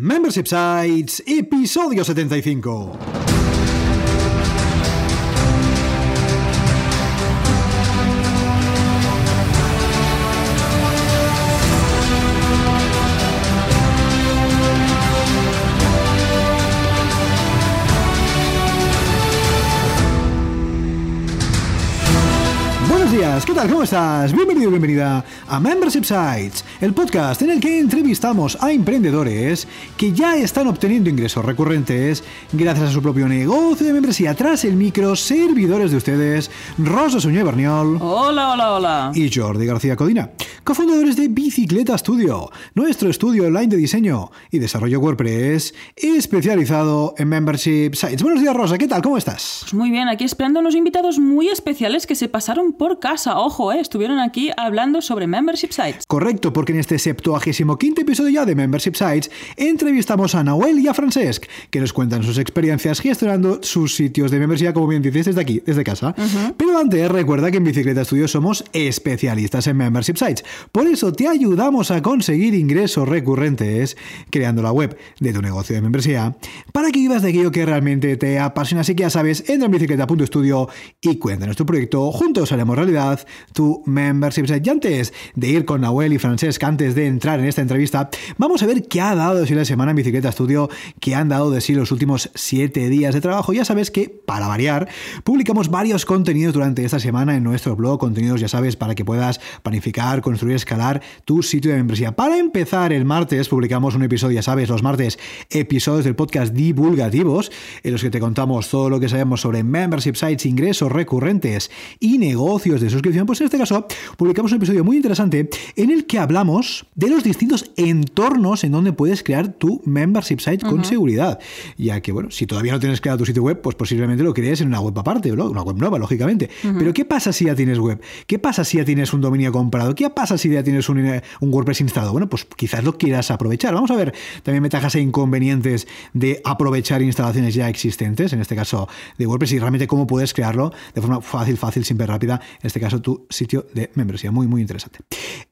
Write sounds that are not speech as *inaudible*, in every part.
Membership Sites, episodio 75. Tal? ¿Cómo estás? Bienvenido, bienvenida a Membership Sites, el podcast en el que entrevistamos a emprendedores que ya están obteniendo ingresos recurrentes gracias a su propio negocio de membresía. Tras el micro, servidores de ustedes, Rosa Suñé Berniol Hola, hola, hola. y Jordi García Codina, cofundadores de Bicicleta Studio, nuestro estudio online de diseño y desarrollo WordPress especializado en Membership Sites. Buenos días, Rosa, ¿qué tal? ¿Cómo estás? Pues muy bien, aquí esperando unos invitados muy especiales que se pasaron por casa. Ojo, eh, estuvieron aquí hablando sobre membership sites. Correcto, porque en este 75 quinto episodio ya de Membership Sites entrevistamos a Nahuel y a Francesc, que nos cuentan sus experiencias gestionando sus sitios de membresía, como bien dices, desde aquí, desde casa. Pero antes, recuerda que en Bicicleta Studio somos especialistas en Membership Sites. Por eso te ayudamos a conseguir ingresos recurrentes creando la web de tu negocio de membresía para que vivas de aquello que realmente te apasiona. Así que ya sabes, entra en bicicleta.studio y cuéntanos tu proyecto. Juntos haremos realidad tu Membership. Y antes de ir con Nahuel y Francesc, antes de entrar en esta entrevista, vamos a ver qué ha dado de sí la semana en Bicicleta Studio, qué han dado de sí los últimos siete días de trabajo. Ya sabes que, para variar, publicamos varios contenidos durante esta semana en nuestro blog, contenidos, ya sabes, para que puedas planificar, construir, escalar tu sitio de membresía. Para empezar, el martes publicamos un episodio, ya sabes, los martes, episodios del podcast divulgativos, en los que te contamos todo lo que sabemos sobre membership sites, ingresos recurrentes y negocios de suscripción. Pues en este caso, publicamos un episodio muy interesante en el que hablamos de los distintos entornos en donde puedes crear tu membership site con seguridad. Ya que, bueno, si todavía no tienes creado tu sitio web, pues posiblemente lo crees en una web aparte, ¿no? una web nueva, lógicamente. Pero ¿qué pasa si ya tienes web? ¿Qué pasa si ya tienes un dominio comprado? ¿Qué pasa si ya tienes un, un WordPress instalado? Bueno, pues quizás lo quieras aprovechar. Vamos a ver también ventajas e inconvenientes de aprovechar instalaciones ya existentes, en este caso de WordPress, y realmente cómo puedes crearlo de forma fácil, fácil, simple, rápida, en este caso tu sitio de membresía. Muy, muy interesante.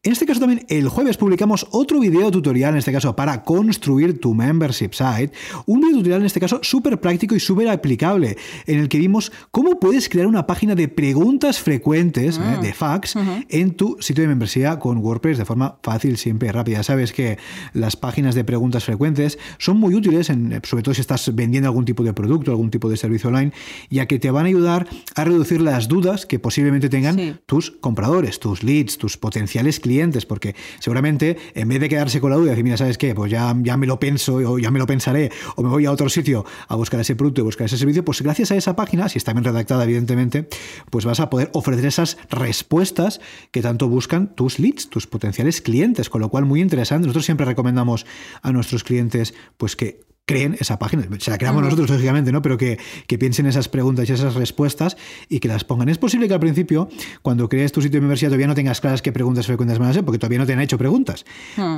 En este caso también el jueves publicamos otro video tutorial, en este caso para construir tu membership site, un video tutorial en este caso súper práctico y súper aplicable, en el que vimos cómo puedes crear una página de preguntas frecuentes, ¿eh? de fax, en tu sitio de membresía con WordPress de forma fácil, simple y rápida. Sabes que las páginas de preguntas frecuentes son muy útiles, en, sobre todo si estás vendiendo algún tipo de producto, algún tipo de servicio online, ya que te van a ayudar a reducir las dudas que posiblemente tengan Sí. tus compradores, tus leads, tus potenciales clientes, porque seguramente en vez de quedarse con la duda y decir, mira, ¿sabes qué? Pues ya, ya me lo pienso o ya me lo pensaré o me voy a otro sitio a buscar ese producto y buscar ese servicio, pues gracias a esa página, si está bien redactada evidentemente, pues vas a poder ofrecer esas respuestas que tanto buscan tus leads, tus potenciales clientes, con lo cual muy interesante. Nosotros siempre recomendamos a nuestros clientes pues que creen esa página. Se la creamos nosotros, lógicamente, ¿no? Pero que, que piensen esas preguntas y esas respuestas y que las pongan. Es posible que al principio, cuando crees tu sitio de membresía, todavía no tengas claras qué preguntas frecuentes van a ser, porque todavía no te han hecho preguntas.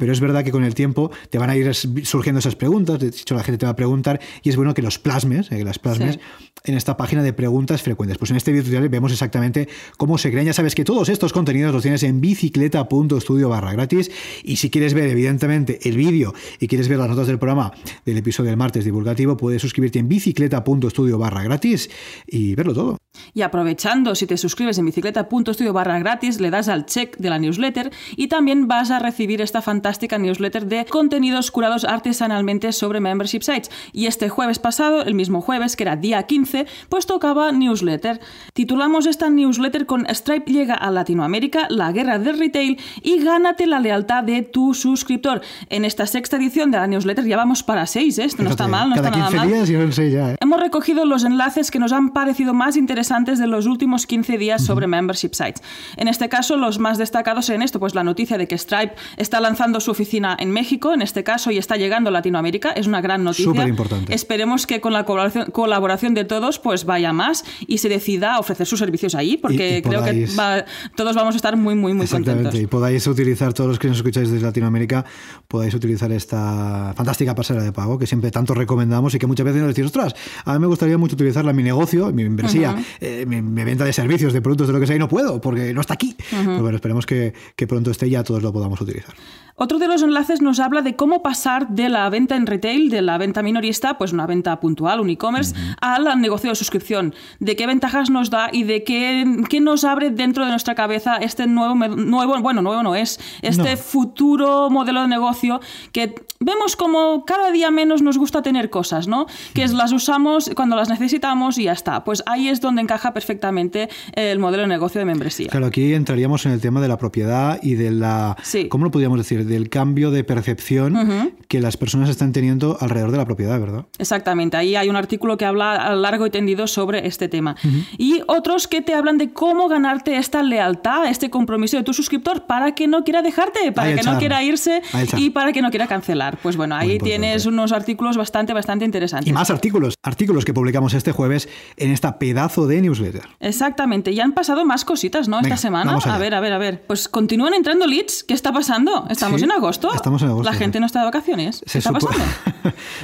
Pero es verdad que con el tiempo te van a ir surgiendo esas preguntas, de hecho la gente te va a preguntar y es bueno que los plasmes, eh, que las plasmes Sí. en esta página de preguntas frecuentes. Pues en este video tutorial vemos exactamente cómo se crean. Ya sabes que todos estos contenidos los tienes en bicicleta.studio barra gratis. Y si quieres ver, evidentemente, el vídeo y quieres ver las notas del programa del episodio del martes divulgativo, puedes suscribirte en bicicleta.studio barra gratis y verlo todo. Y aprovechando, si te suscribes en bicicleta.studio barra gratis, le das al check de la newsletter y también vas a recibir esta fantástica newsletter de contenidos curados artesanalmente sobre membership sites. Y este jueves pasado, el mismo jueves, que era día 15, pues tocaba newsletter. Titulamos esta newsletter con Stripe llega a Latinoamérica, la guerra del retail y gánate la lealtad de tu suscriptor. En esta sexta edición de la newsletter ya vamos para seis, ¿eh? Esto no está mal, no Cada está nada 15 mal. días ya. ¿eh? Hemos recogido los enlaces que nos han parecido más interesantes de los últimos 15 días sobre membership sites. En este caso, los más destacados en esto, pues la noticia de que Stripe está lanzando su oficina en México, en este caso, y está llegando a Latinoamérica, es una gran noticia. Superimportante. Esperemos que con la colaboración, de todos, pues vaya más y se decida a ofrecer sus servicios ahí, porque Y- y creo que va- todos vamos a estar muy, muy, muy Exactamente, contentos. y podáis utilizar, todos los que nos escucháis desde Latinoamérica, podáis utilizar esta fantástica pasarela de pago que siempre tanto recomendamos y que muchas veces nos decís, ostras, a mí me gustaría mucho utilizarla en mi negocio, en mi membresía, eh, mi, mi venta de servicios, de productos, de lo que sea, y no puedo porque no está aquí. Pero bueno, esperemos que, que pronto esté y ya todos lo podamos utilizar. Otro de los enlaces nos habla de cómo pasar de la venta en retail, de la venta minorista, pues una venta puntual, un e-commerce, al negocio de suscripción. De qué ventajas nos da y de qué, qué nos abre dentro de nuestra cabeza este nuevo, nuevo bueno, nuevo no es, este futuro modelo de negocio que vemos como cada día menos nos gusta tener cosas, ¿no? Que las usamos cuando las necesitamos y ya está. Pues ahí es donde encaja perfectamente el modelo de negocio de membresía. Claro, aquí entraríamos en el tema de la propiedad y de la... ¿Cómo lo podríamos decir? Del cambio de percepción que las personas están teniendo alrededor de la propiedad, ¿verdad? Exactamente. Ahí hay un artículo que habla a largo y tendido sobre este tema. Y otros que te hablan de cómo ganarte esta lealtad, este compromiso de tu suscriptor para que no quiera dejarte, para que no quiera irse y para que no quiera cancelar. Pues bueno, ahí tienes unos artículos bastante, bastante interesantes. Y más artículos, artículos que publicamos este jueves en esta pedazo de newsletter. Exactamente, y han pasado más cositas, ¿no? Esta semana. A ver, a ver, a ver. Pues continúan entrando leads. ¿Qué está pasando? ¿Estamos en agosto? Estamos en agosto. La gente no está de vacaciones. ¿Qué está pasando?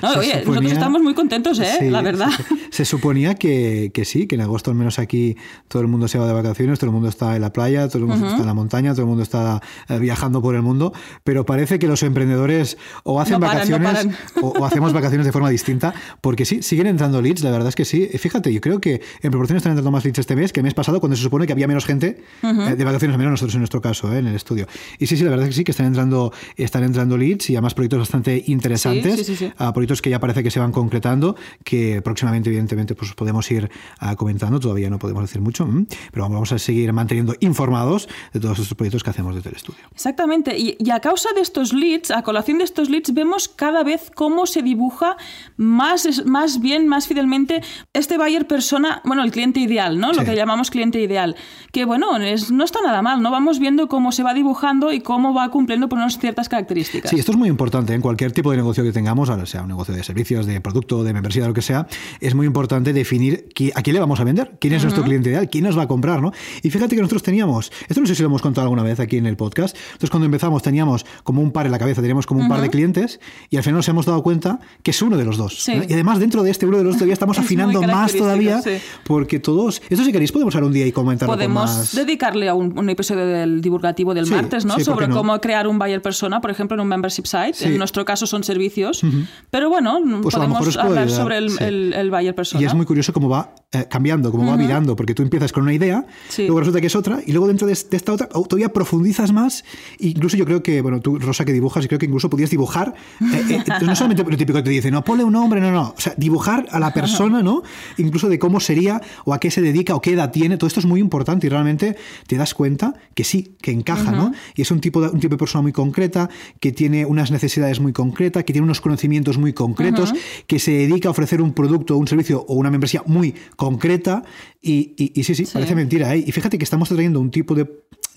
*laughs* oye, nosotros estamos muy contentos, ¿eh? la verdad. Se, suponía que, que, sí, que en agosto al menos aquí todo el mundo se va de vacaciones, todo el mundo está en la playa, todo el mundo está en la montaña, todo el mundo está eh, viajando por el mundo, pero parece que los emprendedores o hacen vacaciones o, hacemos vacaciones de forma distinta, porque sí, siguen entrando leads, la verdad es que sí. Fíjate, yo creo que en proporción están entrando más leads este mes que el mes pasado, cuando se supone que había menos gente eh, de vacaciones, menos nosotros en nuestro caso, eh, en el estudio. Y sí, sí, la verdad es que sí, que están entrando, están entrando leads y además proyectos bastante interesantes, ah, proyectos que ya parece que se van concretando, que próximamente, evidentemente, pues podemos ir ah, comentando, todavía no podemos decir mucho, pero vamos a seguir manteniendo informados de todos estos proyectos que hacemos desde el estudio. Exactamente, y, y a causa de estos leads, a colación de estos leads, vemos cada vez cómo se dibuja más, más bien, más fidelmente este buyer persona, bueno, el cliente ideal, ¿no? Lo que llamamos cliente ideal. Que bueno, es, no está nada mal, ¿no? Vamos viendo cómo se va dibujando y cómo va cumpliendo por ciertas características. Sí, esto es muy importante en cualquier tipo de negocio que tengamos, ahora sea un negocio de servicios, de producto, de membresía, lo que sea, es muy importante definir a quién le vamos a vender, quién es nuestro cliente ideal, quién nos va a comprar, ¿no? Y fíjate que nosotros teníamos, esto no sé si lo hemos contado alguna vez aquí en el podcast, entonces cuando empezamos teníamos como un par en la cabeza, teníamos como un par de clientes y al final nos hemos dado cuenta que es uno de los dos. Y además dentro de este uno de los dos todavía estamos *laughs* afinando más todavía porque todos... Esto si queréis podemos hablar un día y comentarlo Podemos con más... dedicarle a un, episodio del divulgativo del martes, ¿no? Sobre cómo crear un buyer persona, por ejemplo, en un membership site. En nuestro caso son servicios. Pero bueno, pues podemos hablar sobre el, el, buyer persona. Y es muy curioso cómo va eh, cambiando, cómo va mirando, porque tú empiezas con una idea, luego resulta que es otra, y luego dentro de, esta otra todavía profundizas más. Incluso yo creo que, bueno, tú, Rosa, que dibujas, y creo que incluso podías dibujar, eh, eh, *laughs* no solamente lo típico que te dice, no, ponle un nombre, no, no. O sea, dibujar a la persona, ¿no? Incluso de cómo sería, o a qué se dedica, o qué edad tiene. Todo esto es muy importante y realmente te das cuenta que sí, que encaja, ¿no? Y es un tipo, de, un tipo de persona muy concreta, que tiene unas necesidades muy concretas, que tiene unos conocimientos muy concretos, que se dedica a ofrecer un producto, un servicio o una membresía muy concreta. Y, y, sí, sí, parece mentira. ¿eh? Y fíjate que estamos trayendo un tipo de,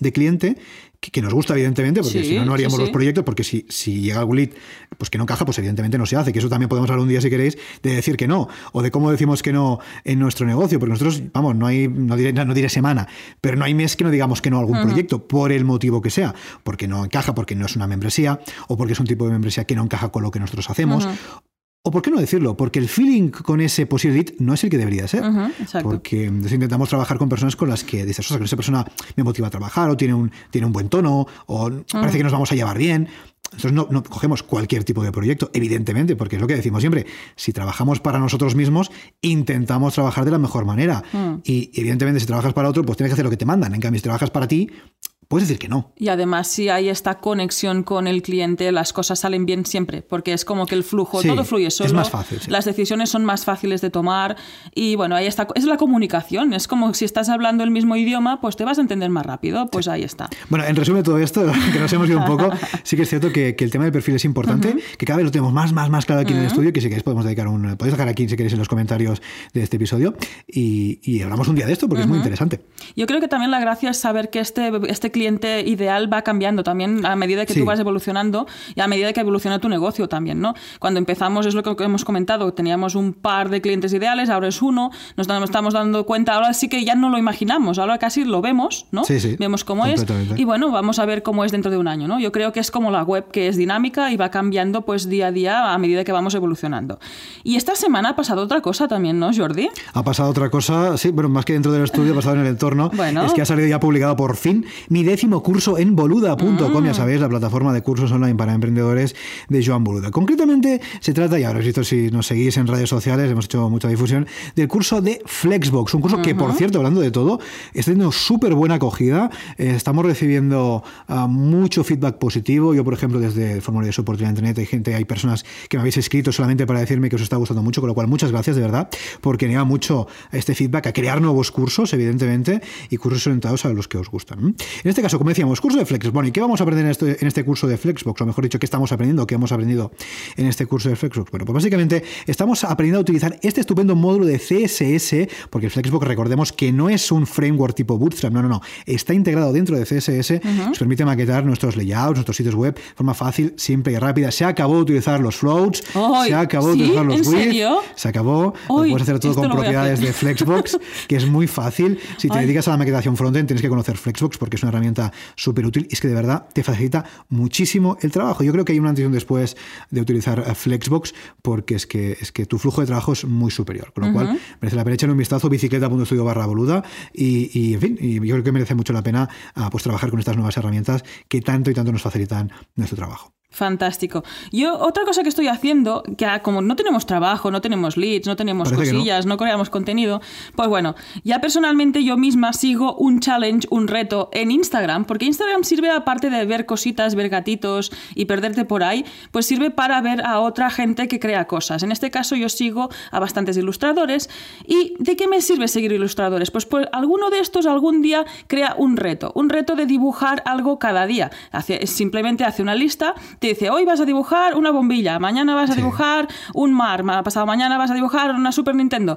de cliente que, nos gusta, evidentemente, porque si no, no haríamos los proyectos, porque si, si llega algún lead pues que no encaja, pues evidentemente no se hace, que eso también podemos hablar un día si queréis, de decir que no, o de cómo decimos que no en nuestro negocio, porque nosotros, vamos, no hay, no diré, no diré semana, pero no hay mes que no digamos que no a algún proyecto, por el motivo que sea, porque no encaja, porque no es una membresía, o porque es un tipo de membresía que no encaja con lo que nosotros hacemos, o por qué no decirlo, porque el feeling con ese posible lead no es el que debería ser. porque intentamos trabajar con personas con las que dices, o sea, que esa persona me motiva a trabajar, o tiene un, tiene un buen tono, o parece que nos vamos a llevar bien. Entonces no, no, cogemos cualquier tipo de proyecto, evidentemente, porque es lo que decimos siempre. Si trabajamos para nosotros mismos, intentamos trabajar de la mejor manera. Mm. Y evidentemente si trabajas para otro, pues tienes que hacer lo que te mandan. En cambio, si trabajas para ti, puedes decir que no. Y además, si hay esta conexión con el cliente, las cosas salen bien siempre, porque es como que el flujo, todo fluye solo. Es más fácil. Las decisiones son más fáciles de tomar y bueno, ahí está. Es la comunicación, es como si estás hablando el mismo idioma, pues te vas a entender más rápido, pues ahí está. Bueno, en resumen de todo esto, *laughs* que nos hemos ido un poco, sí que es cierto que, el tema del perfil es importante, que cada vez lo tenemos más, más, más claro aquí en el estudio, que si queréis podemos dedicar un... Podéis dejar aquí si queréis en los comentarios de este episodio y, hablamos un día de esto porque es muy interesante. Yo creo que también la gracia es saber que este, este cliente ideal va cambiando también a medida que tú vas evolucionando y a medida que evoluciona tu negocio también, ¿no? Cuando empezamos, es lo que hemos comentado, teníamos un par de clientes ideales, ahora es uno, nos estamos dando cuenta, ahora sí que ya no lo imaginamos, ahora casi lo vemos, ¿no? vemos cómo es y bueno, vamos a ver cómo es dentro de un año, ¿no? Yo creo que es como la web que es dinámica y va cambiando pues día a día a medida que vamos evolucionando. Y esta semana ha pasado otra cosa también, ¿no, Jordi? Ha pasado otra cosa, sí, bueno, más que dentro del estudio, ha pasado en el entorno, *laughs* bueno. es que ha salido ya publicado por fin mi décimo curso en boluda.com, ya sabéis, la plataforma de cursos online para emprendedores de Joan Boluda. Concretamente, se trata, ya habréis visto si nos seguís en redes sociales, hemos hecho mucha difusión, del curso de Flexbox, un curso que, por cierto, hablando de todo, está teniendo súper buena acogida. Eh, estamos recibiendo ah, mucho feedback positivo. Yo, por ejemplo, desde el formulario de soporte de Internet hay gente, hay personas que me habéis escrito solamente para decirme que os está gustando mucho, con lo cual muchas gracias de verdad, porque me mucho este feedback a crear nuevos cursos, evidentemente, y cursos orientados a los que os gustan. En este caso, como decíamos, curso de Flexbox. Bueno, ¿y qué vamos a aprender en este, en este curso de Flexbox? O mejor dicho, ¿qué estamos aprendiendo? ¿Qué hemos aprendido en este curso de Flexbox? Bueno, pues básicamente estamos aprendiendo a utilizar este estupendo módulo de CSS, porque el Flexbox, recordemos que no es un framework tipo Bootstrap, no, no, no, está integrado dentro de CSS, nos permite maquetar nuestros layouts, nuestros sitios web de forma fácil, simple y rápida. Se acabó de utilizar los floats, se acabó de utilizar los widgets, se acabó, puedes hacer todo con propiedades de Flexbox, que es muy fácil. Si te *laughs* dedicas a la maquetación frontend, tienes que conocer Flexbox porque es una herramienta súper útil y es que de verdad te facilita muchísimo el trabajo. Yo creo que hay una antes y un después de utilizar eh, Flexbox porque es que, es que tu flujo de trabajo es muy superior. Con lo cual, merece la pena echarle un vistazo bicicleta.studio barra boluda y, y, en fin, y yo creo que merece mucho la pena ah, pues trabajar con estas nuevas herramientas que tanto y tanto nos facilitan nuestro trabajo. Fantástico. Yo, otra cosa que estoy haciendo, que como no tenemos trabajo, no tenemos leads, no tenemos cosillas, no. creamos contenido, pues bueno, ya personalmente yo misma sigo un challenge, un reto en Instagram, porque Instagram sirve aparte de ver cositas, ver gatitos y perderte por ahí, pues sirve para ver a otra gente que crea cosas. En este caso yo sigo a bastantes ilustradores. ¿Y de qué me sirve seguir ilustradores? Pues, pues alguno de estos algún día crea un reto, un reto de dibujar algo cada día. Hace, simplemente hace una lista te dice, hoy vas a dibujar una bombilla, mañana vas a dibujar un mar, pasado mañana vas a dibujar una Super Nintendo.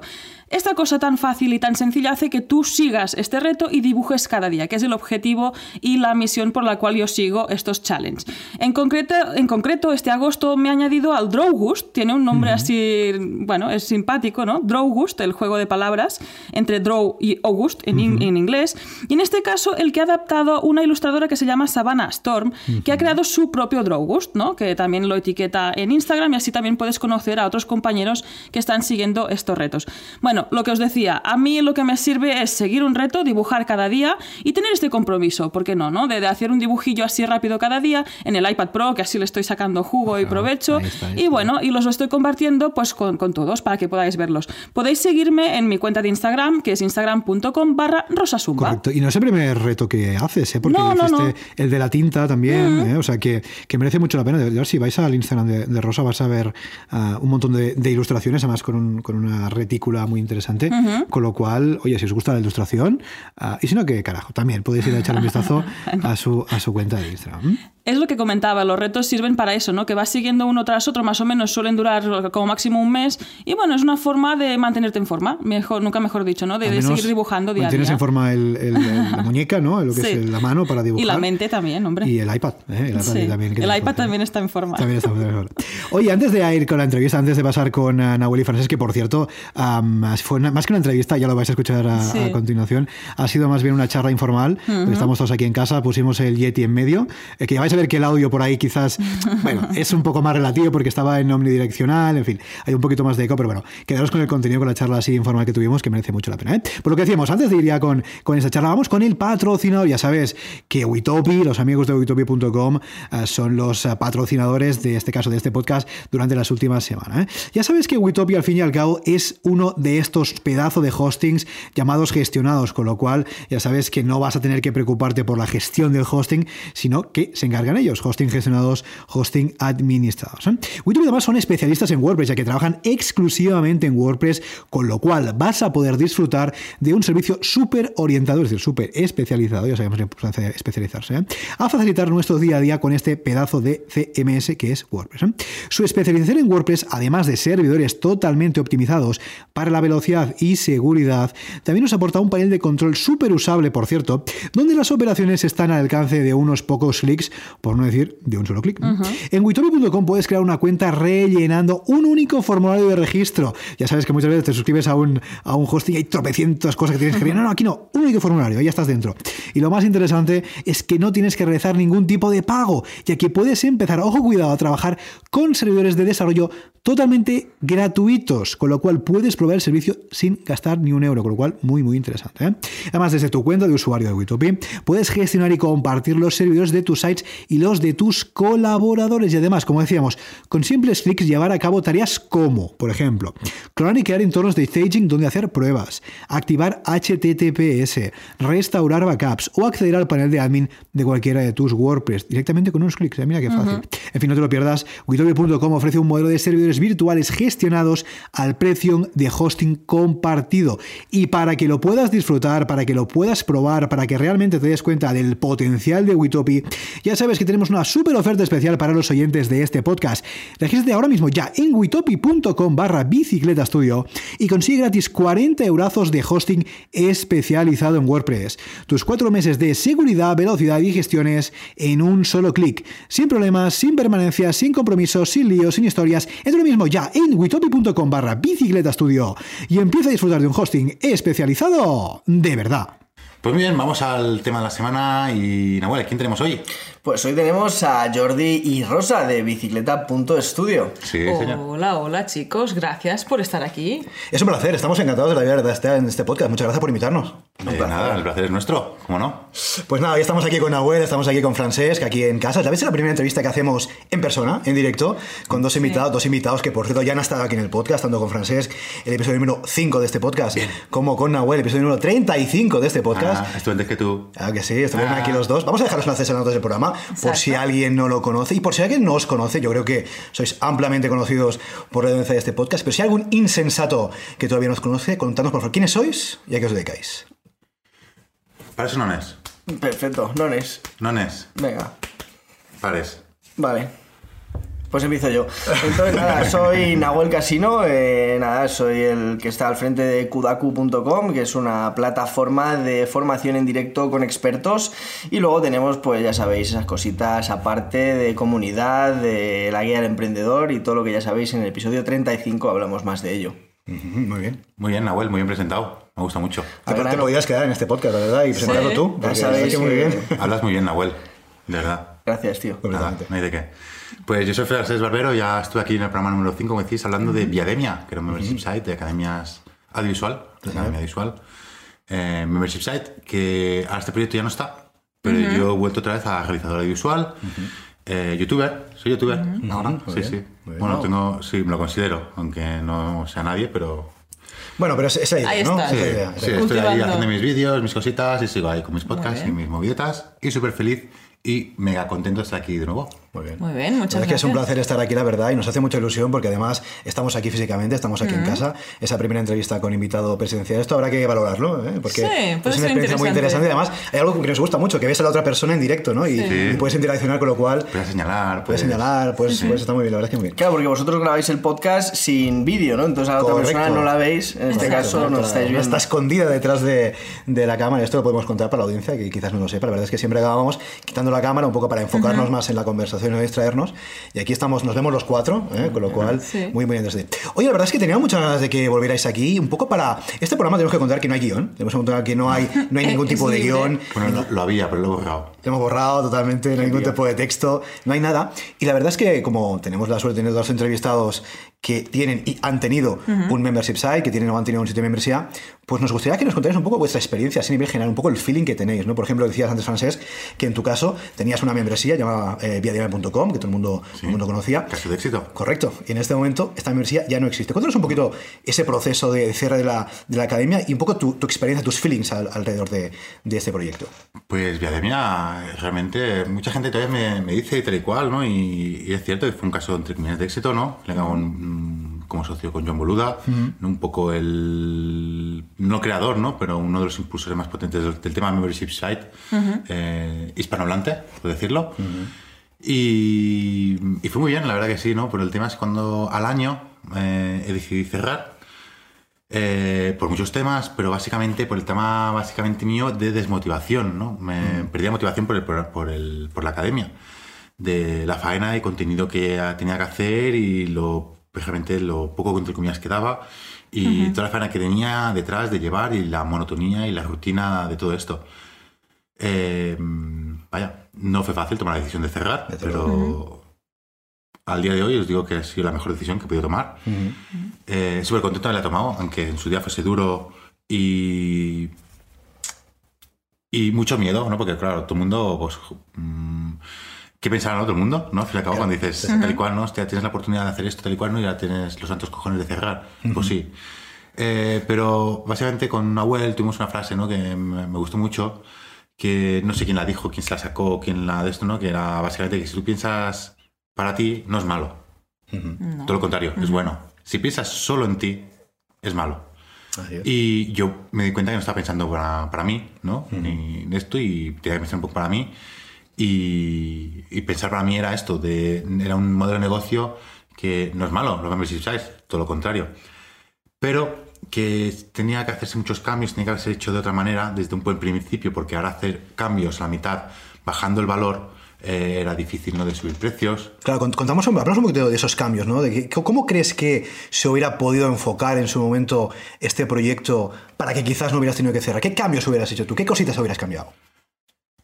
Esta cosa tan fácil y tan sencilla hace que tú sigas este reto y dibujes cada día, que es el objetivo y la misión por la cual yo sigo estos challenges. En concreto, en concreto este agosto me he añadido al Drawgust, tiene un nombre así, bueno, es simpático, ¿no? Drawgust, el juego de palabras entre draw y August en, en, inglés. Y en este caso, el que ha adaptado una ilustradora que se llama Savannah Storm, que ha creado su propio Drawgust, ¿no? Que también lo etiqueta en Instagram y así también puedes conocer a otros compañeros que están siguiendo estos retos. Bueno, lo que os decía, a mí lo que me sirve es seguir un reto, dibujar cada día y tener este compromiso, ¿por qué no? no? De, hacer un dibujillo así rápido cada día en el iPad Pro, que así le estoy sacando jugo y provecho. y bueno, y los estoy compartiendo pues con, todos para que podáis verlos. Podéis seguirme en mi cuenta de Instagram, que es instagram.com barra rosasumba. Correcto, y no es el primer reto que haces, ¿eh? porque no, el de la tinta también, ¿eh? o sea que, merece mucho la pena. De si vais al Instagram de, Rosa vas a ver ah, un montón de, ilustraciones, además con, con una retícula muy interesante interesante. Con lo cual, oye, si os gusta la ilustración, uh, y si no, que carajo, también podéis ir a echar un vistazo *laughs* a su, a su cuenta de Instagram es lo que comentaba, los retos sirven para eso, ¿no? Que vas siguiendo uno tras otro, más o menos suelen durar como máximo un mes y bueno, es una forma de mantenerte en forma, mejor, nunca mejor dicho, ¿no? De, seguir dibujando día a Tienes en forma el, la *laughs* muñeca, ¿no? Lo que es la mano para dibujar. Y la mente también, hombre. Y el iPad, ¿eh? El iPad, también, el iPad también está en forma. También está en forma. Oye, antes de ir con la entrevista, antes de pasar con uh, Nahuel y Francés, que por cierto, fue más que una entrevista, ya lo vais a escuchar a, continuación, ha sido más bien una charla informal, estamos todos aquí en casa, pusimos el Yeti en medio, eh, que ya vais a ver que el audio por ahí quizás, *laughs* bueno, es un poco más relativo porque estaba en omnidireccional, en fin, hay un poquito más de eco, pero bueno, quedaros con el contenido, con la charla así informal que tuvimos, que merece mucho la pena. ¿eh? Por lo que decíamos, antes de ir ya con, con esta charla, vamos con el patrocinador. Ya sabes que Witopi, los amigos de witopi.com, son los eh, patrocinadores de este caso, de este podcast, durante las últimas semanas. Ya sabes que Witopi, al fin y al cabo, es uno de estos pedazos de hostings llamados gestionados, con lo cual ya sabes que no vas a tener que preocuparte por la gestión del hosting, sino que se encargan ellos, hosting gestionados, hosting administrados. ¿eh? además son especialistas en WordPress, ya que trabajan exclusivamente en WordPress, con lo cual vas a poder disfrutar de un servicio súper orientado, es decir, súper especializado, ya sabemos de especializarse, ¿eh? a facilitar nuestro día a día con este pedazo de CMS que es WordPress. ¿eh? Su especialización en WordPress, además de servidores totalmente optimizados para la velocidad y seguridad, también nos aporta un panel de control súper usable, por cierto, donde las operaciones están al alcance de unos pocos clics, por no decir de un solo clic. En witobi.com puedes crear una cuenta rellenando un único formulario de registro. Ya sabes que muchas veces te suscribes a un, a un hosting y hay tropecientas cosas que tienes que *laughs* rellenar. No, no, aquí no, un único formulario, ya estás dentro. Y lo más interesante es que no tienes que realizar ningún tipo de pago, ya que puedes empezar, ojo cuidado, a trabajar con servidores de desarrollo totalmente gratuitos, con lo cual puedes probar el servicio sin gastar ni un euro, con lo cual muy muy interesante. ¿eh? Además, desde tu cuenta de usuario de Witopi, puedes gestionar y compartir los servidores de tus sites y los de tus colaboradores y además, como decíamos, con simples clics llevar a cabo tareas como, por ejemplo, clonar y crear entornos de staging donde hacer pruebas, activar HTTPS, restaurar backups o acceder al panel de admin de cualquiera de tus WordPress directamente con unos clics. ¿eh? Mira qué fácil. En fin, no te lo pierdas. Witopi.com ofrece un modelo de servidores virtuales gestionados al precio de hosting compartido. Y para que lo puedas disfrutar, para que lo puedas probar, para que realmente te des cuenta del potencial de Witopi, ya sabes que tenemos una súper oferta especial para los oyentes de este podcast. Regístrate ahora mismo ya en witopi.com barra bicicleta estudio y consigue gratis 40 eurazos de hosting especializado en WordPress. Tus cuatro meses de seguridad, velocidad y gestiones en un solo clic. Sin problemas, sin permanencia, sin compromisos, sin líos, sin historias. Entra lo mismo ya en witopi.com barra bicicleta estudio y empieza a disfrutar de un hosting especializado de verdad. Pues bien, vamos al tema de la semana y Nahuel, ¿quién tenemos hoy? Pues hoy tenemos a Jordi y Rosa de bicicleta.studio. Sí, señor. Hola, hola chicos, gracias por estar aquí. Es un placer, estamos encantados de la vida de estar en este podcast. Muchas gracias por invitarnos. Eh, nada, el placer es nuestro, ¿cómo no? Pues nada, hoy estamos aquí con Nahuel, estamos aquí con Francesc, aquí en casa. ¿Sabes? Es la primera entrevista que hacemos en persona, en directo, con dos invitados, dos invitados que por cierto ya han estado aquí en el podcast, tanto con Francesc, el episodio número 5 de este podcast, como con Nahuel, el episodio número 35 de este podcast. Ah, estuve antes que tú. Ah, que sí, estuvieron Ah. aquí los dos. Vamos a dejar los enlaces en las notas del programa por si alguien no lo conoce y por si alguien no os conoce. Yo creo que sois ampliamente conocidos por la audiencia de este podcast, pero si hay algún insensato que todavía no os conoce, contadnos por favor quiénes sois y a qué os dedicáis. Pares o nones? Perfecto, nones. Nones, Venga, pares. vale. Pues empiezo yo. Entonces, nada, *laughs* soy Nahuel Casino, eh, nada, soy el que está al frente de kudaku.com, que es una plataforma de formación en directo con expertos. Y luego tenemos, pues ya sabéis, esas cositas aparte de comunidad, de la guía del emprendedor y todo lo que ya sabéis en el episodio 35 hablamos más de ello. Muy bien. Muy bien, Nahuel, muy bien presentado. Me gusta mucho. Te, te podías quedar en este podcast, la verdad, y presentarlo Sí, tú. ya sabéis que muy bien. Hablas muy bien, Nahuel. De verdad. Gracias, tío. Nada, no hay de qué. Pues yo soy Francesc Barbero, ya estuve aquí en el programa número 5, como decís, hablando de Viademia, que era un membership site de academias audiovisual, de academia visual. Eh, membership site, que ahora este proyecto ya no está, pero yo he vuelto otra vez a realizador audiovisual, eh, youtuber, soy youtuber ahora, Muy sí, bien, sí. muy bien. Bueno, tengo, sí, me lo considero, aunque no sea nadie, pero Bueno, pero es esa idea, Ahí ¿no? está. Esa Sí, idea, esa sí, idea. estoy ahí Cultivando. haciendo mis vídeos, mis cositas y sigo ahí con mis podcasts y bien. mis movidetas y súper feliz y mega contento de estar aquí de nuevo. Muy bien. Muy bien, muchas La verdad es que es un gracias. placer estar aquí, la verdad, y nos hace mucha ilusión porque además estamos aquí físicamente, estamos aquí en casa. Esa primera entrevista con invitado presidencial, esto habrá que valorarlo, ¿eh? porque Sí, puede es una ser experiencia muy interesante. Y además, hay algo que nos gusta mucho, que ves a la otra persona en directo, ¿no? Y, y puedes interaccionar, con lo cual Puedes señalar, puedes señalar, puedes, puedes estar muy bien, la verdad es que muy bien. Claro, porque vosotros grabáis el podcast sin vídeo, ¿no? Entonces a la otra Correcto. persona no la veis, en este Correcto, caso correcto. nos estáis viendo. Está escondida detrás de, de la cámara. Esto lo podemos contar para la audiencia, que quizás no lo sepa. La verdad es que siempre acabamos quitando la cámara un poco para enfocarnos más en la conversación y no distraernos. Y aquí estamos, nos vemos los cuatro, ¿eh? con lo cual, Sí. muy, muy interesante. Oye, la verdad es que tenía muchas ganas de que volvierais aquí, un poco para. Este programa tenemos que contar que no hay guion. Tenemos que contar que no hay, no hay *laughs* ningún tipo de guion. Bueno, lo, lo había, pero lo he borrado. Lo hemos borrado totalmente, no hay ningún tipo de texto, no hay nada. Y la verdad es que como tenemos la suerte de tener dos entrevistados que tienen y han tenido un membership site, que tienen o han tenido un sitio de membresía, pues nos gustaría que nos contarais un poco vuestra experiencia, así a nivel general, un poco el feeling que tenéis, ¿no? Por ejemplo, decías antes, Francesc, que en tu caso tenías una membresía llamada eh, que todo el mundo, todo el mundo conocía. Caso de éxito. Correcto. Y en este momento esta membresía ya no existe. Cuéntanos un poquito ese proceso de cierre de la, de la academia y un poco tu, tu experiencia, tus feelings al- alrededor de, de este proyecto. Pues Viademia, realmente, mucha gente todavía me, me dice y tal y cual, ¿no? Y, y es cierto que fue un caso entre comillas de éxito, ¿no? Le hago un- como socio con John Boluda, ¿no? un poco el, no creador, ¿no? Pero uno de los impulsores más potentes del, del tema membership site, eh, hispanohablante, por decirlo. Y, y fue muy bien, la verdad que sí, ¿no? Pero el tema es cuando al año eh, he decidido cerrar eh, por muchos temas, pero básicamente por el tema básicamente mío de desmotivación, ¿no? Me perdía motivación por, el, por el- por la academia, de la faena y contenido que tenía que hacer y lo, precisamente lo poco entre comillas que daba y toda la faena que tenía detrás de llevar y la monotonía y la rutina de todo esto. Eh, vaya, no fue fácil tomar la decisión de cerrar, Desde pero al día de hoy os digo que ha sido la mejor decisión que he podido tomar. Eh, Súper contento de haberla tomado, aunque en su día fuese duro y. Y mucho miedo, ¿no? Porque, claro, todo el mundo, pues. mm, ¿Qué pensará ¿no? todo el mundo? ¿no? Al fin y al cabo, cuando dices tal y cual, ¿no? Hostia, tienes la oportunidad de hacer esto, tal y cual, ¿no? Y ya tienes los santos cojones de cerrar. Pues sí. Eh, pero básicamente con Nahuel tuvimos una frase, ¿no? Que me, gustó mucho, que no sé quién la dijo, quién se la sacó, quién la de esto, ¿no? Que era básicamente que si tú piensas para ti, no es malo. Todo lo contrario, es bueno. Si piensas solo en ti, es malo. Es. Y yo me di cuenta que no estaba pensando para, para mí, ¿no? Ni en esto y tenía que pensar un poco para mí. Y, y pensar para mí era esto, de, era un modelo de negocio que no es malo, los membership sites, todo lo contrario. Pero que tenía que hacerse muchos cambios, tenía que haberse hecho de otra manera desde un buen principio, porque ahora hacer cambios a la mitad, bajando el valor, eh, era difícil, ¿no? De subir precios. Claro, cont- contamos un, hablamos un poquito de esos cambios, ¿no? De que- ¿Cómo crees que se hubiera podido enfocar en su momento este proyecto para que quizás no hubieras tenido que cerrar? ¿Qué cambios hubieras hecho tú? ¿Qué cositas hubieras cambiado?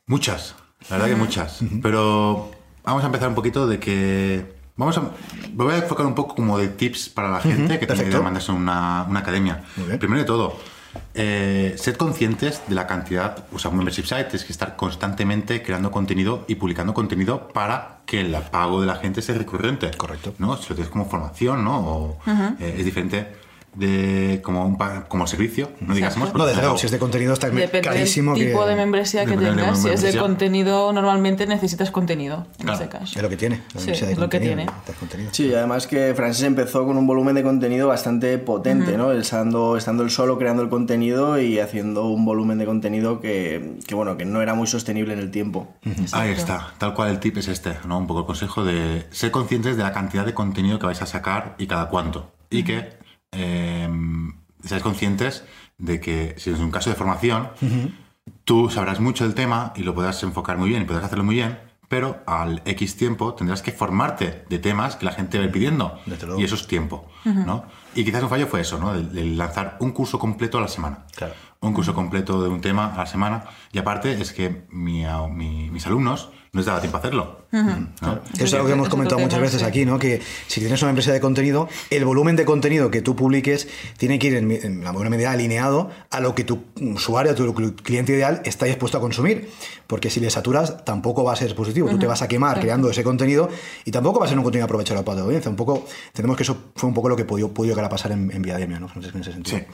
Muchas, la verdad que muchas. Pero vamos a empezar un poquito de que. Vamos a. Me voy a enfocar un poco como de tips para la gente que tiene que mandarse una, una academia. Primero de todo, eh, sed conscientes de la cantidad. O sea, un membership site es que estar constantemente creando contenido y publicando contenido para que el pago de la gente sea recurrente. Correcto. ¿no? Si lo tienes como formación, ¿no? O, eh, es diferente de como un como servicio, no digamos. No, desde luego, si es de contenido está Depende clarísimo del tipo que de membresía que tengas. Si es de contenido, normalmente necesitas contenido, en Claro. este caso. es lo que tiene. la Sí, es lo que tiene. Sí, además que Francis empezó con un volumen de contenido bastante potente, ¿no? Estando, estando él solo creando el contenido y haciendo un volumen de contenido que, que, bueno, que no era muy sostenible en el tiempo. Ahí está, tal cual el tip es este, ¿no? Un poco el consejo de ser conscientes de la cantidad de contenido que vais a sacar y cada cuánto. Y que eh, seáis conscientes de que si es un caso de formación, tú sabrás mucho del tema y lo podrás enfocar muy bien y podrás hacerlo muy bien, pero al X tiempo tendrás que formarte de temas que la gente va a ir pidiendo. Y eso es tiempo, ¿no? Y quizás un fallo fue eso, ¿no? El, el lanzar un curso completo a la semana. Claro. Un curso completo de un tema a la semana. Y aparte es que mi- a- mi- mis alumnos no les daba tiempo a hacerlo. ¿no? Eso es algo que hemos comentado muchas veces sí. aquí, ¿no? Que si tienes una empresa de contenido, el volumen de contenido que tú publiques tiene que ir en, en la buena medida alineado a lo que tu usuario, tu cl- cliente ideal está dispuesto a consumir. Porque si le saturas, tampoco va a ser positivo. Tú te vas a quemar creando ese contenido y tampoco va a ser un contenido aprovechado para tu audiencia. Un poco, tenemos que eso fue un poco lo que pudo, pudo llegar a pasar en, en Viademia, ¿no? En ese sentido. Sí.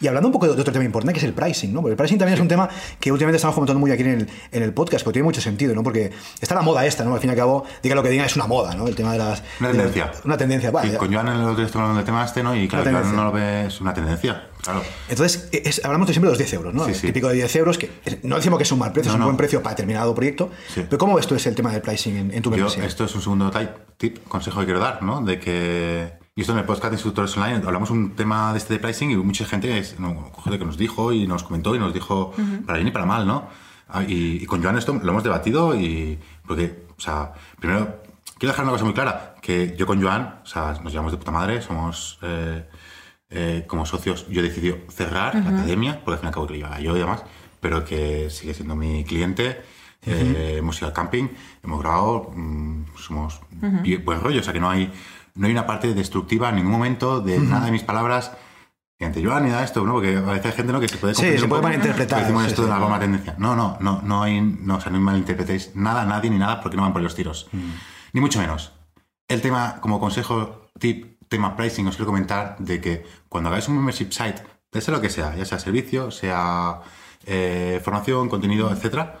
Y hablando un poco de otro tema importante, que es el pricing, ¿no? Porque el pricing también es un tema que últimamente estamos comentando muy aquí en el, en el podcast, porque tiene mucho sentido, ¿no? Porque está la moda esta, ¿no? Al fin y al cabo, diga lo que diga, es una moda, ¿no? El tema de las... Una de las- tendencia. una tendencia, vale. Sí, con Joan en el otro estamos hablando del tema este, ¿no? Y claro, Joan no lo ve, es una tendencia. Claro. Entonces, es- hablamos de siempre de los 10 euros, ¿no? Sí, el sí. típico de 10 euros, que es- no decimos que es un mal precio, No, es un no. buen precio para determinado proyecto. Pero ¿cómo ves tú ese el tema del pricing en, en tu Yo, esto es un segundo tip, consejo que quiero dar, ¿no? De que. Y esto en el podcast de Instructores Online hablamos un tema de este de pricing y mucha gente es, no, que nos dijo y nos comentó y nos dijo para bien y para mal, ¿no? Ah, Y, y con Joan esto lo hemos debatido y. Porque, o sea, primero, quiero dejar una cosa muy clara: que yo con Joan, o sea, nos llevamos de puta madre, somos. eh, eh, como socios, yo he decidido cerrar la academia, porque al fin y al cabo que llevaba yo y demás, pero que sigue siendo mi cliente. Eh, hemos ido al camping, hemos grabado, mm, somos bien- buen rollo, o sea que no hay, no hay una parte destructiva en ningún momento de nada de mis palabras. Ante Joan ni nada de esto, ¿no? Porque a veces hay gente ¿no? que se puede Sí, se puede malinterpretar, Decimos sí, esto sí. de una broma tendencia. No, no, no, no hay, no, o sea, no malinterpretéis nada, nadie ni nada porque no van por los tiros. Ni mucho menos. El tema, como consejo, tip, tema pricing, os quiero comentar de que cuando hagáis un membership site, de sea lo que sea, ya sea servicio, sea eh, formación, contenido, etcétera,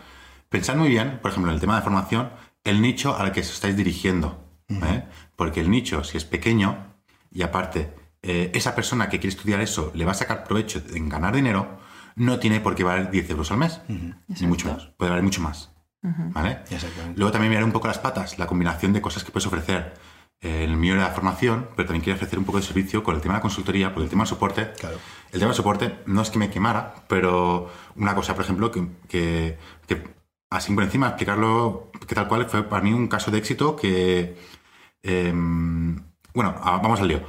pensad muy bien, por ejemplo, en el tema de formación, el nicho al que os estáis dirigiendo. ¿Eh? Porque el nicho, si es pequeño, y aparte, eh, esa persona que quiere estudiar eso le va a sacar provecho en ganar dinero, no tiene por qué valer 10 euros al mes, ni mucho menos, puede valer mucho más. ¿Vale? Luego también mirar un poco las patas, la combinación de cosas que puedes ofrecer. El mío era la formación, pero también quiero ofrecer un poco de servicio con el tema de la consultoría, porque el tema del soporte, Claro. el tema del soporte no es que me quemara, pero una cosa, por ejemplo, que, que- que así por encima, explicarlo que tal cual fue para mí un caso de éxito que... em, bueno, vamos al lío.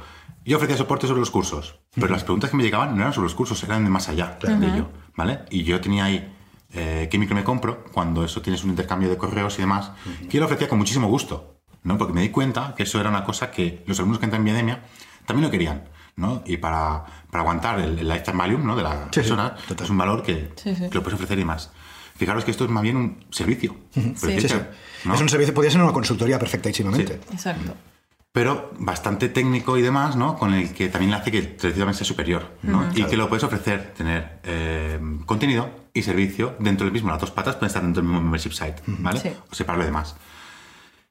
Yo ofrecía soporte sobre los cursos, pero las preguntas que me llegaban no eran sobre los cursos, eran de más allá de ello, ¿vale? Y yo tenía ahí eh, qué micro me compro, cuando eso tienes un intercambio de correos y demás, que yo lo ofrecía con muchísimo gusto, ¿no? Porque me di cuenta que eso era una cosa que los alumnos que entran en mi academia también lo querían, ¿no? Y para, para aguantar el, el lifetime value, ¿no? De la Sí, sí, persona, total. es un valor que, Sí, sí. que lo puedes ofrecer y más. Fijaros que esto es más bien un servicio. Sí, ¿no? Es un servicio, podría ser una consultoría perfectísimamente. Exacto. pero bastante técnico y demás, ¿no? Con el que también hace que el servicio también sea superior, ¿no? Y que lo puedes ofrecer, tener eh, contenido y servicio dentro del mismo. Las dos patas pueden estar dentro del mismo membership site, ¿vale? Sí. O separarlo de demás.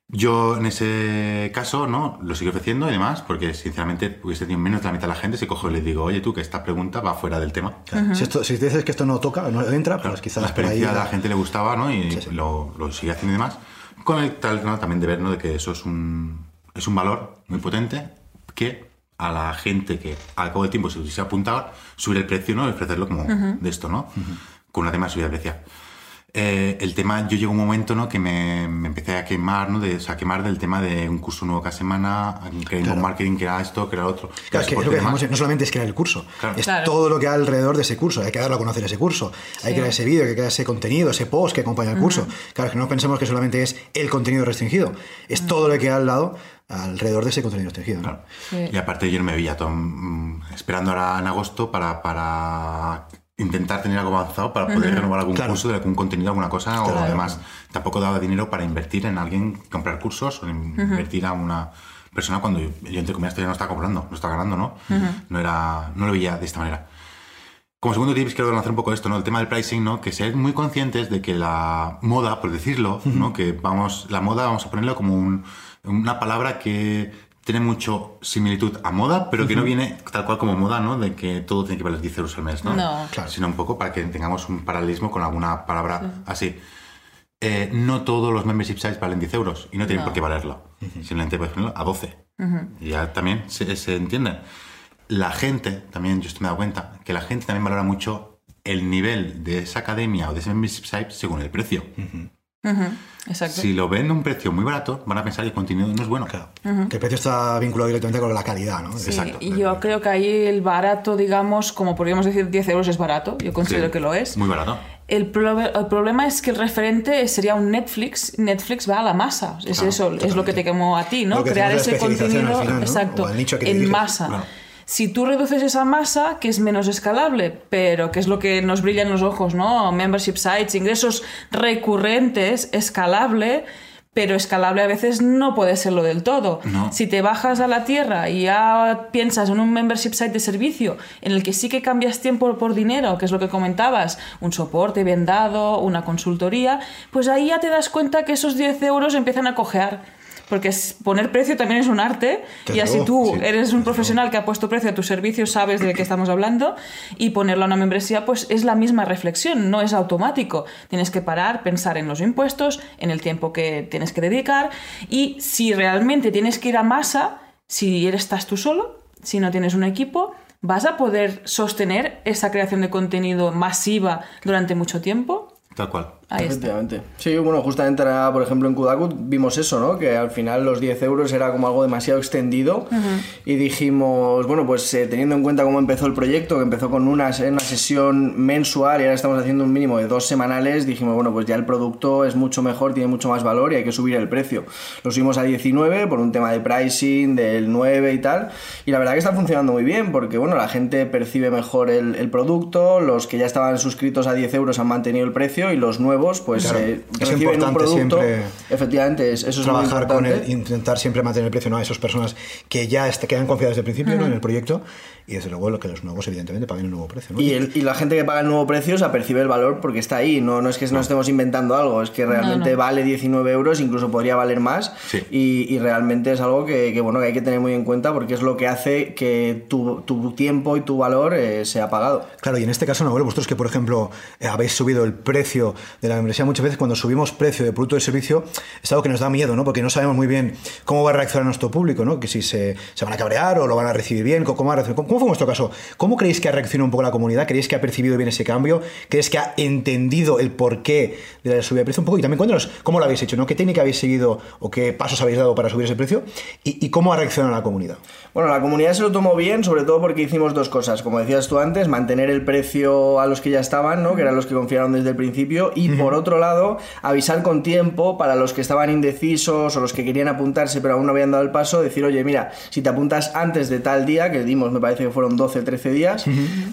Yo en ese caso, ¿no? Lo sigo ofreciendo y demás, porque sinceramente hubiese tenido menos de la mitad de la gente si cojo y les digo, oye tú, que esta pregunta va fuera del tema. Claro. si, esto, si dices que esto no toca, no entra, pues quizás la por ahí. experiencia de la gente le gustaba, ¿no? Y Sí, sí. Lo, lo sigue haciendo y demás. Con el tal, ¿no? También de ver, ¿no? De que eso es un, es un valor muy potente que a la gente que al cabo del tiempo se hubiese apuntado, subir el precio, ¿no? Y ofrecerlo como de esto, ¿no? Con una tema de subida de precio. Eh, el tema, yo llegó un momento, ¿no? Que me, me empecé a quemar, ¿no? De, o sea, a quemar del tema de un curso nuevo cada semana, que era Claro. marketing, que era esto, que era otro. que Claro, es que lo que decimos, no solamente es crear el curso, Claro. es Claro. todo lo que hay alrededor de ese curso. Hay que darlo a conocer ese curso, hay que crear ese vídeo, hay que crear ese contenido, ese post que acompaña al curso. Claro, que no pensemos que solamente es el contenido restringido, es todo lo que hay al lado alrededor de ese contenido restringido. ¿no? Claro. Sí. Y aparte yo no me veía todo, mm, esperando ahora en agosto para, para intentar tener algo avanzado para poder renovar algún Claro. curso de algún contenido, alguna cosa o Claro. demás. Tampoco daba dinero para invertir en alguien, comprar cursos o in- invertir a una persona cuando yo, yo entre comillas todavía no estaba cobrando, no estaba ganando, ¿no? No era, no lo veía de esta manera. Como segundo tip, quiero lanzar un poco esto, ¿no? El tema del pricing, ¿no? Que ser muy conscientes de que la moda, por decirlo, ¿no? Que vamos, la moda vamos a ponerlo como un- una palabra que tiene mucho similitud a moda, pero que no viene tal cual como moda, ¿no? De que todo tiene que valer 10 euros al mes, ¿no? No. Claro. Sino un poco para que tengamos un paralelismo con alguna palabra así. Eh, no todos los membership sites valen 10 euros y no tienen No. por qué valerlo. Simplemente puedes ponerlo a 12. Y ya también se, se entiende. La gente, también yo estoy me he dado cuenta, que la gente también valora mucho el nivel de esa academia o de ese membership site según el precio. Exacto. Si lo ven a un precio muy barato, van a pensar que el contenido no es bueno. Claro. Que el precio está vinculado directamente con la calidad, ¿no? Sí, Exacto. y yo creo que ahí el barato, digamos, como podríamos decir 10 euros es barato, yo considero Sí, que lo es. Muy barato. El, problema es que el referente sería un Netflix. Netflix va a la masa. Es Claro, eso, es lo que te quemó a ti, ¿no? Crear ese contenido al final, ¿no? exacto, en diriges. masa. Claro. Si tú reduces esa masa, que es menos escalable, pero que es lo que nos brilla en los ojos, ¿no? Membership sites, ingresos recurrentes, escalable, pero escalable a veces no puede serlo del todo. No. Si te bajas a la tierra y ya piensas en un membership site de servicio en el que sí que cambias tiempo por dinero, que es lo que comentabas, un soporte bien dado, una consultoría, pues ahí ya te das cuenta que esos 10 euros empiezan a cojear. Porque poner precio también es un arte y así tú sí, eres un profesional que ha puesto precio a tus servicios, sabes de qué estamos hablando y ponerlo a una membresía pues es la misma reflexión, no es automático. Tienes que parar, pensar en los impuestos, en el tiempo que tienes que dedicar y si realmente tienes que ir a masa, si eres, estás tú solo, si no tienes un equipo, ¿vas a poder sostener esa creación de contenido masiva durante mucho tiempo? Tal cual. Ahí está. Efectivamente. Sí, bueno, justamente ahora, por ejemplo, en Kudaku vimos eso, ¿no? Que al final los 10 euros era como algo demasiado extendido y dijimos, bueno, pues eh, teniendo en cuenta cómo empezó el proyecto, que empezó con una, una sesión mensual y ahora estamos haciendo un mínimo de dos semanales, dijimos, bueno, pues ya el producto es mucho mejor, tiene mucho más valor y hay que subir el precio. Lo subimos a 19 por un tema de pricing, del 9 y tal, y la verdad que está funcionando muy bien porque, bueno, la gente percibe mejor el, el producto, los que ya estaban suscritos a 10 euros han mantenido el precio y los nuevos, pues Claro, eh, es reciben un importante producto. siempre Efectivamente, es- eso es muy trabajar con él, intentar siempre mantener el precio ¿no? a esas personas que ya est- que han confiado desde el principio ¿no? en el proyecto y desde luego lo que los nuevos evidentemente paguen un nuevo precio. ¿no? Y, el- y la gente que paga el nuevo precio se apercibe el valor porque está ahí. No, no es que nos estemos inventando algo, es que realmente no. vale 19 euros, incluso podría valer más. Sí. Y, y realmente es algo que, que, bueno, que hay que tener muy en cuenta porque es lo que hace que tu, tu tiempo y tu valor eh, sea pagado. Claro, y en este caso, Nahuel, vosotros que, por ejemplo, eh, habéis subido el precio de la membresía muchas veces cuando subimos precio de producto o de servicio es algo que nos da miedo, ¿no? Porque no sabemos muy bien cómo va a reaccionar nuestro público, ¿no? Que si se, se van a cabrear o lo van a recibir bien, cómo, va a reaccionar. ¿Cómo fue vuestro caso? ¿Cómo creéis que ha reaccionado un poco la comunidad? ¿Creéis que ha percibido bien ese cambio? ¿Creéis que ha entendido el porqué de la subida de precio un poco? Y también cuéntanos cómo lo habéis hecho, ¿no? ¿Qué técnica habéis seguido o qué pasos habéis dado para subir ese precio? ¿Y, y cómo ha reaccionado la comunidad? Bueno, la comunidad se lo tomó bien, sobre todo porque hicimos dos cosas. Como decías tú antes, mantener el precio a los que ya estaban, ¿no? Que eran los que confiaron desde el principio. Y por otro lado, avisar con tiempo para los que estaban indecisos o los que querían apuntarse pero aún no habían dado el paso, decir, oye, mira, si te apuntas antes de tal día, que dimos, me parece fueron 12, 13 días,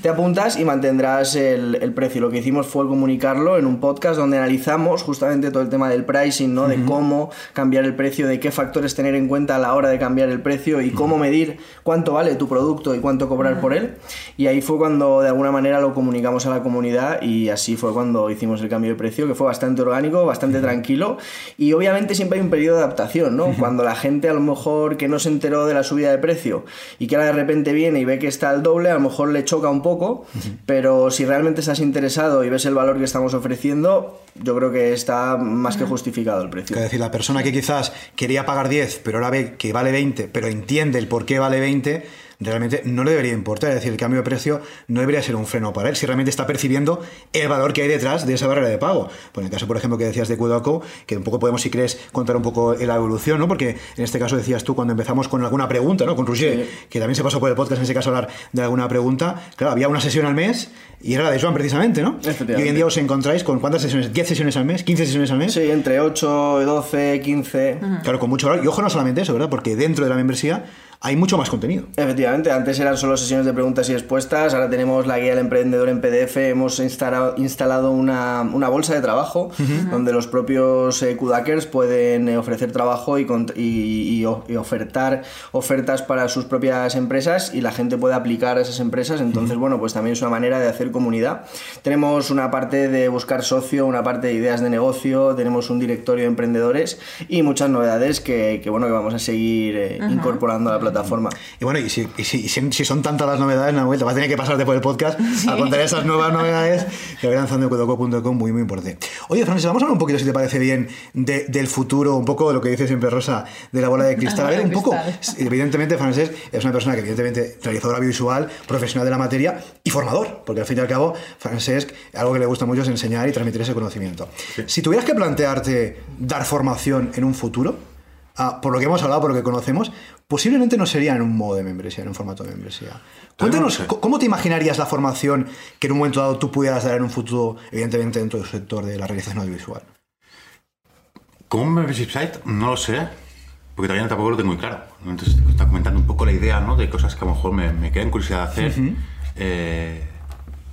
te apuntas y mantendrás el, el precio. Lo que hicimos fue comunicarlo en un podcast donde analizamos justamente todo el tema del pricing, ¿no? De cómo cambiar el precio, de qué factores tener en cuenta a la hora de cambiar el precio y cómo medir cuánto vale tu producto y cuánto cobrar por él. Y ahí fue cuando de alguna manera lo comunicamos a la comunidad y así fue cuando hicimos el cambio de precio, que fue bastante orgánico, bastante tranquilo. Y obviamente siempre hay un periodo de adaptación, ¿no? Cuando la gente a lo mejor que no se enteró de la subida de precio y que ahora de repente viene y ve que está al doble, a lo mejor le choca un poco, pero si realmente estás interesado y ves el valor que estamos ofreciendo, yo creo que está más que justificado el precio. Es decir, la persona que quizás quería pagar 10, pero ahora ve que vale 20, pero entiende el por qué vale 20, realmente no le debería importar. Es decir, el cambio de precio no debería ser un freno para él si realmente está percibiendo el valor que hay detrás de esa barrera de pago. Por el caso, por ejemplo, que decías de Kudoku, que un poco podemos, si crees, contar un poco la evolución, ¿no? Porque en este caso decías tú, cuando empezamos con alguna pregunta, ¿no? Con Roger, que también se pasó por el podcast en ese caso a hablar de alguna pregunta, claro, había una sesión al mes y era la de Joan precisamente, ¿no? Y hoy en día os encontráis con cuántas sesiones, 10 sesiones al mes, 15 sesiones al mes. Sí, entre 8, 12, 15. Claro, con mucho valor. Y ojo, no solamente eso, ¿verdad? Porque dentro de la membresía hay mucho más contenido. Efectivamente, antes eran solo sesiones de preguntas y respuestas, ahora tenemos la guía del emprendedor en PDF, hemos instalado, instalado una, una, bolsa de trabajo donde los propios eh, Kudakers pueden eh, ofrecer trabajo y, y, y, ofertar ofertas para sus propias empresas y la gente puede aplicar a esas empresas, entonces bueno, pues también es una manera de hacer comunidad. Tenemos una parte de buscar socio, una parte de ideas de negocio, tenemos un directorio de emprendedores y muchas novedades que, que bueno, que vamos a seguir eh, incorporando a la plataforma plataforma. Y bueno, y si, y si, si, son tantas las novedades, Nahuel, te vas a tener que pasarte por el podcast sí. a contar esas nuevas novedades que voy lanzando en cuedoco.com, muy, muy importante. Oye, Francis, vamos a hablar un poquito, si te parece bien, de, del futuro, un poco de lo que dice siempre Rosa, de la bola de cristal. A ver, *laughs* un poco, evidentemente, Francis es una persona que, evidentemente, realizadora visual, profesional de la materia y formador, porque al fin y al cabo, Francesc, algo que le gusta mucho es enseñar y transmitir ese conocimiento. Sí. Si tuvieras que plantearte dar formación en un futuro, Ah, por lo que hemos hablado, por lo que conocemos, posiblemente no sería en un modo de membresía, en un formato de membresía. Cuéntanos, no sé. ¿cómo te imaginarías la formación que en un momento dado tú pudieras dar en un futuro, evidentemente dentro del sector de la realización audiovisual? Como un membership site, no lo sé, porque todavía tampoco lo tengo muy claro. Entonces, te está comentando un poco la idea ¿no? de cosas que a lo mejor me, me quedan curiosidad de hacer. Uh -huh. eh,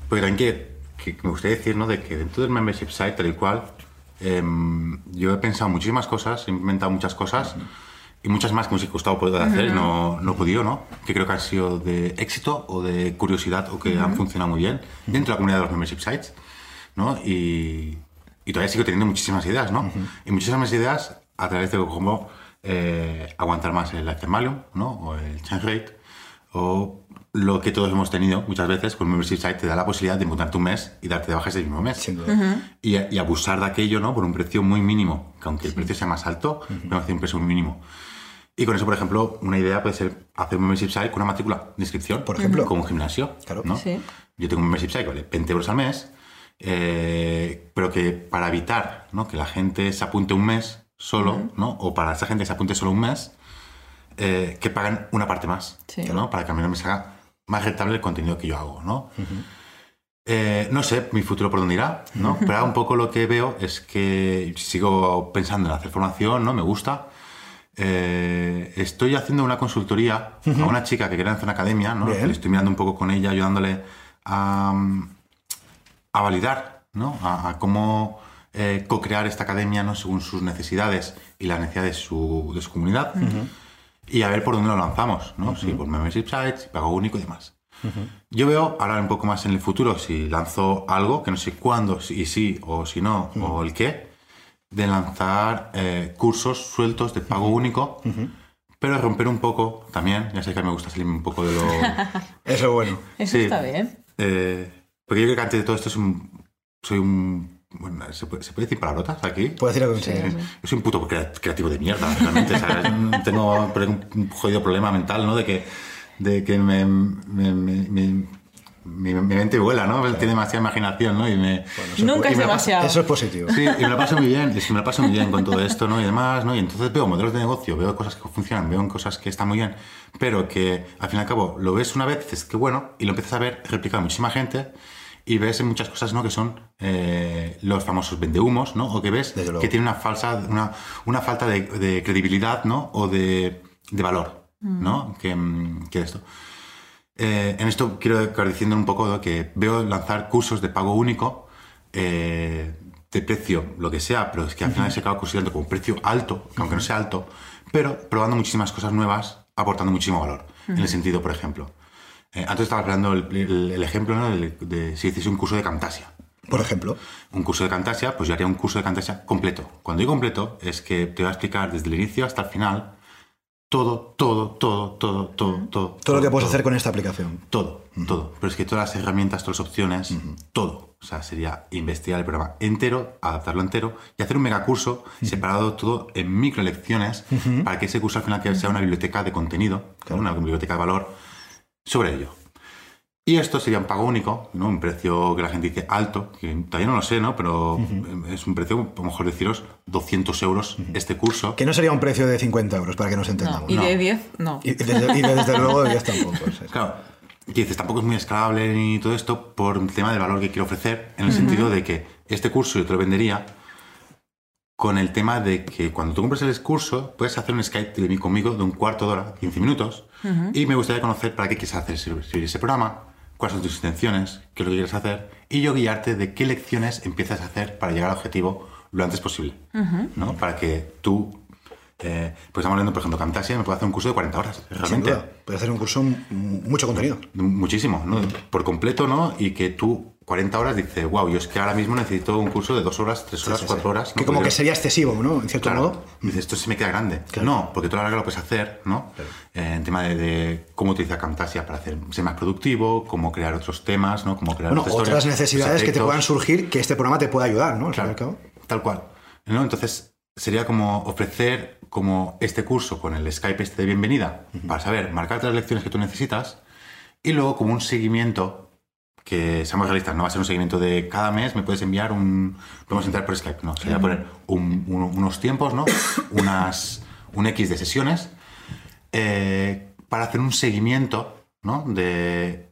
porque también que, que, me gustaría decir ¿no? de que dentro del membership site, tal y cual, eh, yo he pensado muchísimas cosas, he implementado muchas cosas uh -huh. y muchas más que me hubiese costado poder hacer uh -huh. no, no he podido, ¿no? Que creo que han sido de éxito o de curiosidad o que han funcionado muy bien dentro de la comunidad de los membership sites, ¿no? Y, y todavía sigo teniendo muchísimas ideas, ¿no? Y muchísimas ideas a través de cómo eh, aguantar más el value, ¿no? O el change rate, o lo que todos hemos tenido muchas veces con Membership Site te da la posibilidad de mudarte un mes y darte de baja ese mismo mes. Uh -huh. y, y, abusar de aquello ¿no? por un precio muy mínimo, que aunque sí. el precio sea más alto, uh -huh. hacer un precio muy mínimo. Y con eso, por ejemplo, una idea puede ser hacer un membership site con una matrícula de inscripción, por ejemplo, como un gimnasio. Claro. ¿no? Sí. Yo tengo un membership site que vale 20 euros al mes, eh, pero que para evitar ¿no? que la gente se apunte un mes solo, uh -huh. ¿no? o para esa gente se apunte solo un mes, eh, que pagan una parte más, sí. ¿no? para que a mí no me salga más rentable el contenido que yo hago, ¿no? Uh -huh. eh, no sé mi futuro por dónde irá, ¿no? *laughs* Pero ahora un poco lo que veo es que sigo pensando en hacer formación, ¿no? Me gusta. Eh, estoy haciendo una consultoría uh -huh. a una chica que quiere hacer una academia, ¿no? Estoy mirando un poco con ella, ayudándole a, a validar, ¿no? A, a cómo eh, co-crear esta academia, ¿no? Según sus necesidades y las necesidades de su, de su comunidad. Uh -huh y a ver por dónde lo lanzamos, ¿no? Uh -huh. Si por membership sites, si pago único y demás. Uh -huh. Yo veo ahora un poco más en el futuro, si lanzo algo, que no sé cuándo, si sí o si no, uh -huh. o el qué, de lanzar eh, cursos sueltos de pago único, pero romper un poco también, ya sé que me gusta salirme un poco de lo... *laughs* Eso es bueno. Eso sí, está bien. Eh, porque yo creo que antes de todo esto un, soy un Bueno, ¿se puede, ¿se puede decir palabrotas aquí? Puedo decir algo en Sí, soy un puto crea- creativo de mierda, realmente. ¿sabes? *laughs* Tengo un jodido problema mental, ¿no? De que, de que me, me, me- me- mi, mi mente vuela, ¿no? Tiene demasiada imaginación, ¿no? Y me, Nunca y es demasiado. Eso es positivo. Sí, y me lo paso muy bien, es que me lo paso muy bien con todo esto, ¿no? Y demás, ¿no? Y entonces veo modelos de negocio, veo cosas que funcionan, veo cosas que están muy bien, pero que al fin y al cabo lo ves una vez, dices que bueno, y lo empiezas a ver replicado a muchísima gente y ves en muchas cosas, ¿no? Que son eh, los famosos vendehumos, ¿no? O que ves que tiene una falsa, una, una falta de, de credibilidad, ¿no? O de, de valor, ¿no? Que, mm, que esto. Eh, en esto quiero acabar diciendo un poco que veo lanzar cursos de pago único eh, de precio, lo que sea, pero es que al final se acaba considerando como un precio alto, que aunque no sea alto, pero probando muchísimas cosas nuevas, aportando muchísimo valor. En el sentido, por ejemplo, eh, antes estaba hablando el, el- el ejemplo ¿no? de, de si hiciese un curso de Camtasia Por ejemplo. un curso de Camtasia, pues yo haría un curso de Camtasia completo. Cuando digo completo, es que te voy a explicar desde el inicio hasta el final todo, todo, todo, todo, todo, todo. Todo lo que puedes hacer con esta aplicación. Todo, todo. Pero es que todas las herramientas, todas las opciones, todo. O sea, sería investigar el programa entero, adaptarlo entero y hacer un megacurso separado todo en micro lecciones para que ese curso al final que sea una biblioteca de contenido, una biblioteca de valor sobre ello. Y esto sería un pago único, ¿no? un precio que la gente dice alto, que todavía no lo sé, ¿no? pero es un precio, a lo mejor deciros, 200 euros este curso. Que no sería un precio de 50 euros, para que nos No, entendamos. y No. de 10, no. Y, y desde, y *laughs* desde luego de 10 tampoco. sí. Claro, que dices, tampoco es muy escalable ni todo esto por el tema del valor que quiero ofrecer, en el sentido de que este curso yo te lo vendería con el tema de que cuando tú compras el curso, puedes hacer un Skype de mí conmigo de un cuarto de hora, 15 minutos, y me gustaría conocer para qué quieres hacer ese, ese programa, cuáles son tus intenciones, qué es lo que quieres hacer, y yo guiarte de qué lecciones empiezas a hacer para llegar al objetivo lo antes posible, ¿no? Para que tú, eh, pues estamos hablando, por ejemplo, Camtasia, me puede hacer un curso de 40 horas, Sin realmente. duda. Puedes hacer un curso, mucho contenido. Muchísimo, ¿no? Por completo, ¿no? Y que tú 40 horas dices, wow, yo es que ahora mismo necesito un curso de dos horas, tres horas, Sí, sí, cuatro sí. horas. Que ¿no? como que sería excesivo, ¿no? En cierto Claro. modo. Y dices, esto se me queda grande. Claro. No, porque tú a la larga lo puedes hacer, ¿no? Eh, en tema de, de cómo utilizar Camtasia para hacer, ser más productivo, cómo crear otros temas, ¿no? Cómo crear Bueno, otras otras historias, necesidades que te puedan surgir que este programa te pueda ayudar, ¿no? Al Claro, cabo. tal cual. ¿no? Entonces, sería como ofrecer como este curso con el Skype este de bienvenida para saber, marcarte las lecciones que tú necesitas y luego como un seguimiento que seamos realistas, no va a ser un seguimiento de cada mes, me puedes enviar un... Podemos entrar por Skype, no, sería poner un- un- unos tiempos, ¿no? *coughs* Unas, un X de sesiones eh, para hacer un seguimiento, ¿no? De,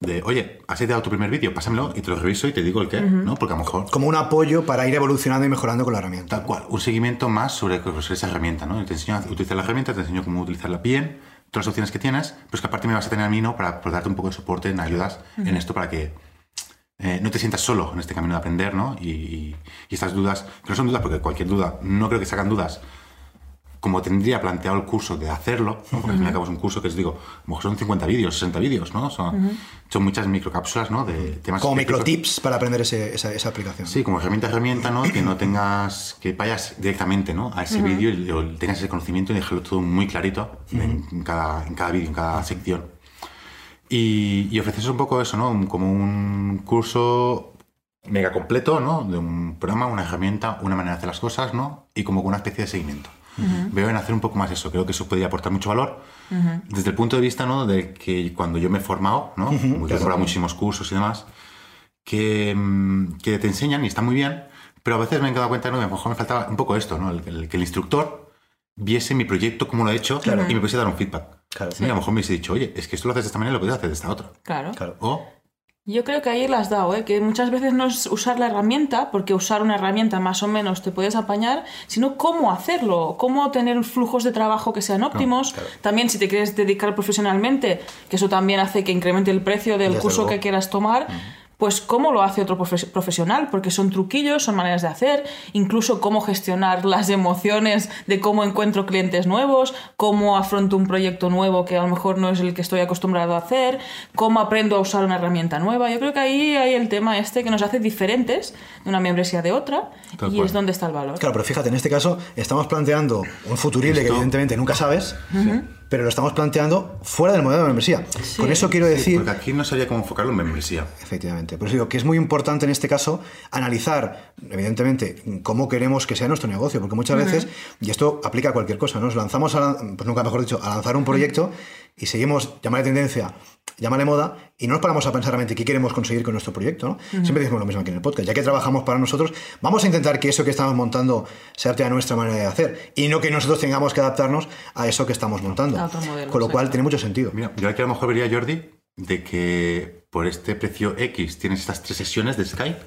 de, oye, has ideado tu primer vídeo, pásamelo y te lo reviso y te digo el qué, ¿no? Porque a lo mejor Como un apoyo para ir evolucionando y mejorando con la herramienta. Tal cual, un seguimiento más sobre, sobre esa herramienta, ¿no? Te enseño a utilizar la herramienta, te enseño cómo utilizarla bien, todas las opciones que tienes, pero es que aparte me vas a tener a mí, ¿no? Para, por darte un poco de soporte, en ayudas en esto para que eh, no te sientas solo en este camino de aprender, ¿no? Y, y- y estas dudas, que no son dudas, porque cualquier duda, no creo que sacan dudas, como tendría planteado el curso de hacerlo, ¿no? porque al fin y al cabo es un curso que os digo, a lo mejor son 50 vídeos, 60 vídeos, ¿no? Son, son muchas microcápsulas, ¿no? De temas Como microtips para aprender ese- esa, esa aplicación. Sí, como herramienta a herramienta, ¿no? Que no tengas, que vayas directamente, ¿no? A ese vídeo y tengas ese conocimiento y dejarlo todo muy clarito en cada, en cada vídeo, en cada sección. Y, y ofreces un poco eso, ¿no? Como un curso mega completo, ¿no? De un programa, una herramienta, una manera de hacer las cosas, ¿no? Y como con una especie de seguimiento. Veo en hacer un poco más eso. Creo que eso podría aportar mucho valor. Desde el punto de vista, ¿no? De que cuando yo me he formado, ¿no? Como yo he formado muchísimos cursos y demás, que, mm, que te enseñan y está muy bien, pero a veces me he dado cuenta, ¿no? Que a lo mejor me faltaba un poco esto, ¿no? El, el- que el instructor viese mi proyecto, cómo lo he hecho, y me pudiese dar un feedback. Claro. Y a lo mejor me hubiese dicho, oye, es que esto lo haces de esta manera y lo puedes hacer de esta otra. Claro. Claro. O, Yo creo que ahí la has dado, ¿eh? que muchas veces no es usar la herramienta, porque usar una herramienta más o menos te puedes apañar, sino cómo hacerlo, cómo tener flujos de trabajo que sean óptimos. También si te quieres dedicar profesionalmente, que eso también hace que incremente el precio del Desde curso luego. que quieras tomar. Pues cómo lo hace otro profes- profesional, porque son truquillos, son maneras de hacer, incluso cómo gestionar las emociones de cómo encuentro clientes nuevos, cómo afronto un proyecto nuevo que a lo mejor no es el que estoy acostumbrado a hacer, cómo aprendo a usar una herramienta nueva. Yo creo que ahí hay el tema este que nos hace diferentes de una membresía de otra Tal y cual. es donde está el valor. Claro, pero fíjate, en este caso estamos planteando un futurible que evidentemente nunca sabes, pero lo estamos planteando fuera del modelo de membresía. Con eso quiero decir... Porque aquí no sabía cómo enfocarlo en membresía. Efectivamente. Por eso digo que es muy importante en este caso analizar, evidentemente, cómo queremos que sea nuestro negocio, porque muchas veces, y esto aplica a cualquier cosa, nos lanzamos, a, pues nunca mejor dicho, a lanzar un proyecto y seguimos, llamarle tendencia, llamarle moda, y no nos paramos a pensar realmente qué queremos conseguir con nuestro proyecto. ¿no? Siempre decimos lo mismo aquí en el podcast. Ya que trabajamos para nosotros, vamos a intentar que eso que estamos montando sea a nuestra manera de hacer y no que nosotros tengamos que adaptarnos a eso que estamos montando. con lo cual tiene mucho sentido. Mira, yo aquí a lo mejor vería, Jordi, de que por este precio X tienes estas tres sesiones de Skype,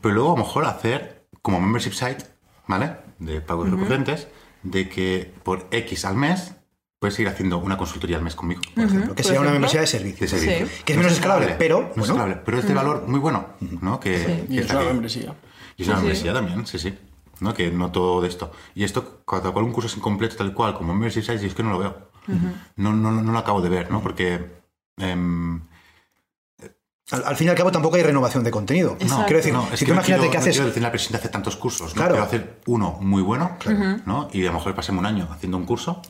pero luego a lo mejor hacer como membership site, ¿vale? De pagos recurrentes, de que por X al mes puedes ir haciendo una consultoría al mes conmigo, por ejemplo. Que sea una membresía de servicio. De servicio. Que es menos escalable, pero... No escalable, pero es de valor muy bueno, ¿no? Que, y es una membresía. Y es una membresía también, sí, sí. ¿no? Que no todo de esto. Y esto, cada cual un curso es incompleto tal cual, como membership sites, y es que no lo veo. no, no, no, lo acabo de ver, ¿no? Porque... Em, al, fin y al cabo tampoco hay renovación de contenido. No, quiero decir, si tú imagínate que haces. Quiero decir la hacer tantos cursos. ¿no? Quiero hacer uno muy bueno, ¿no? Y a lo mejor pasemos un año haciendo un curso.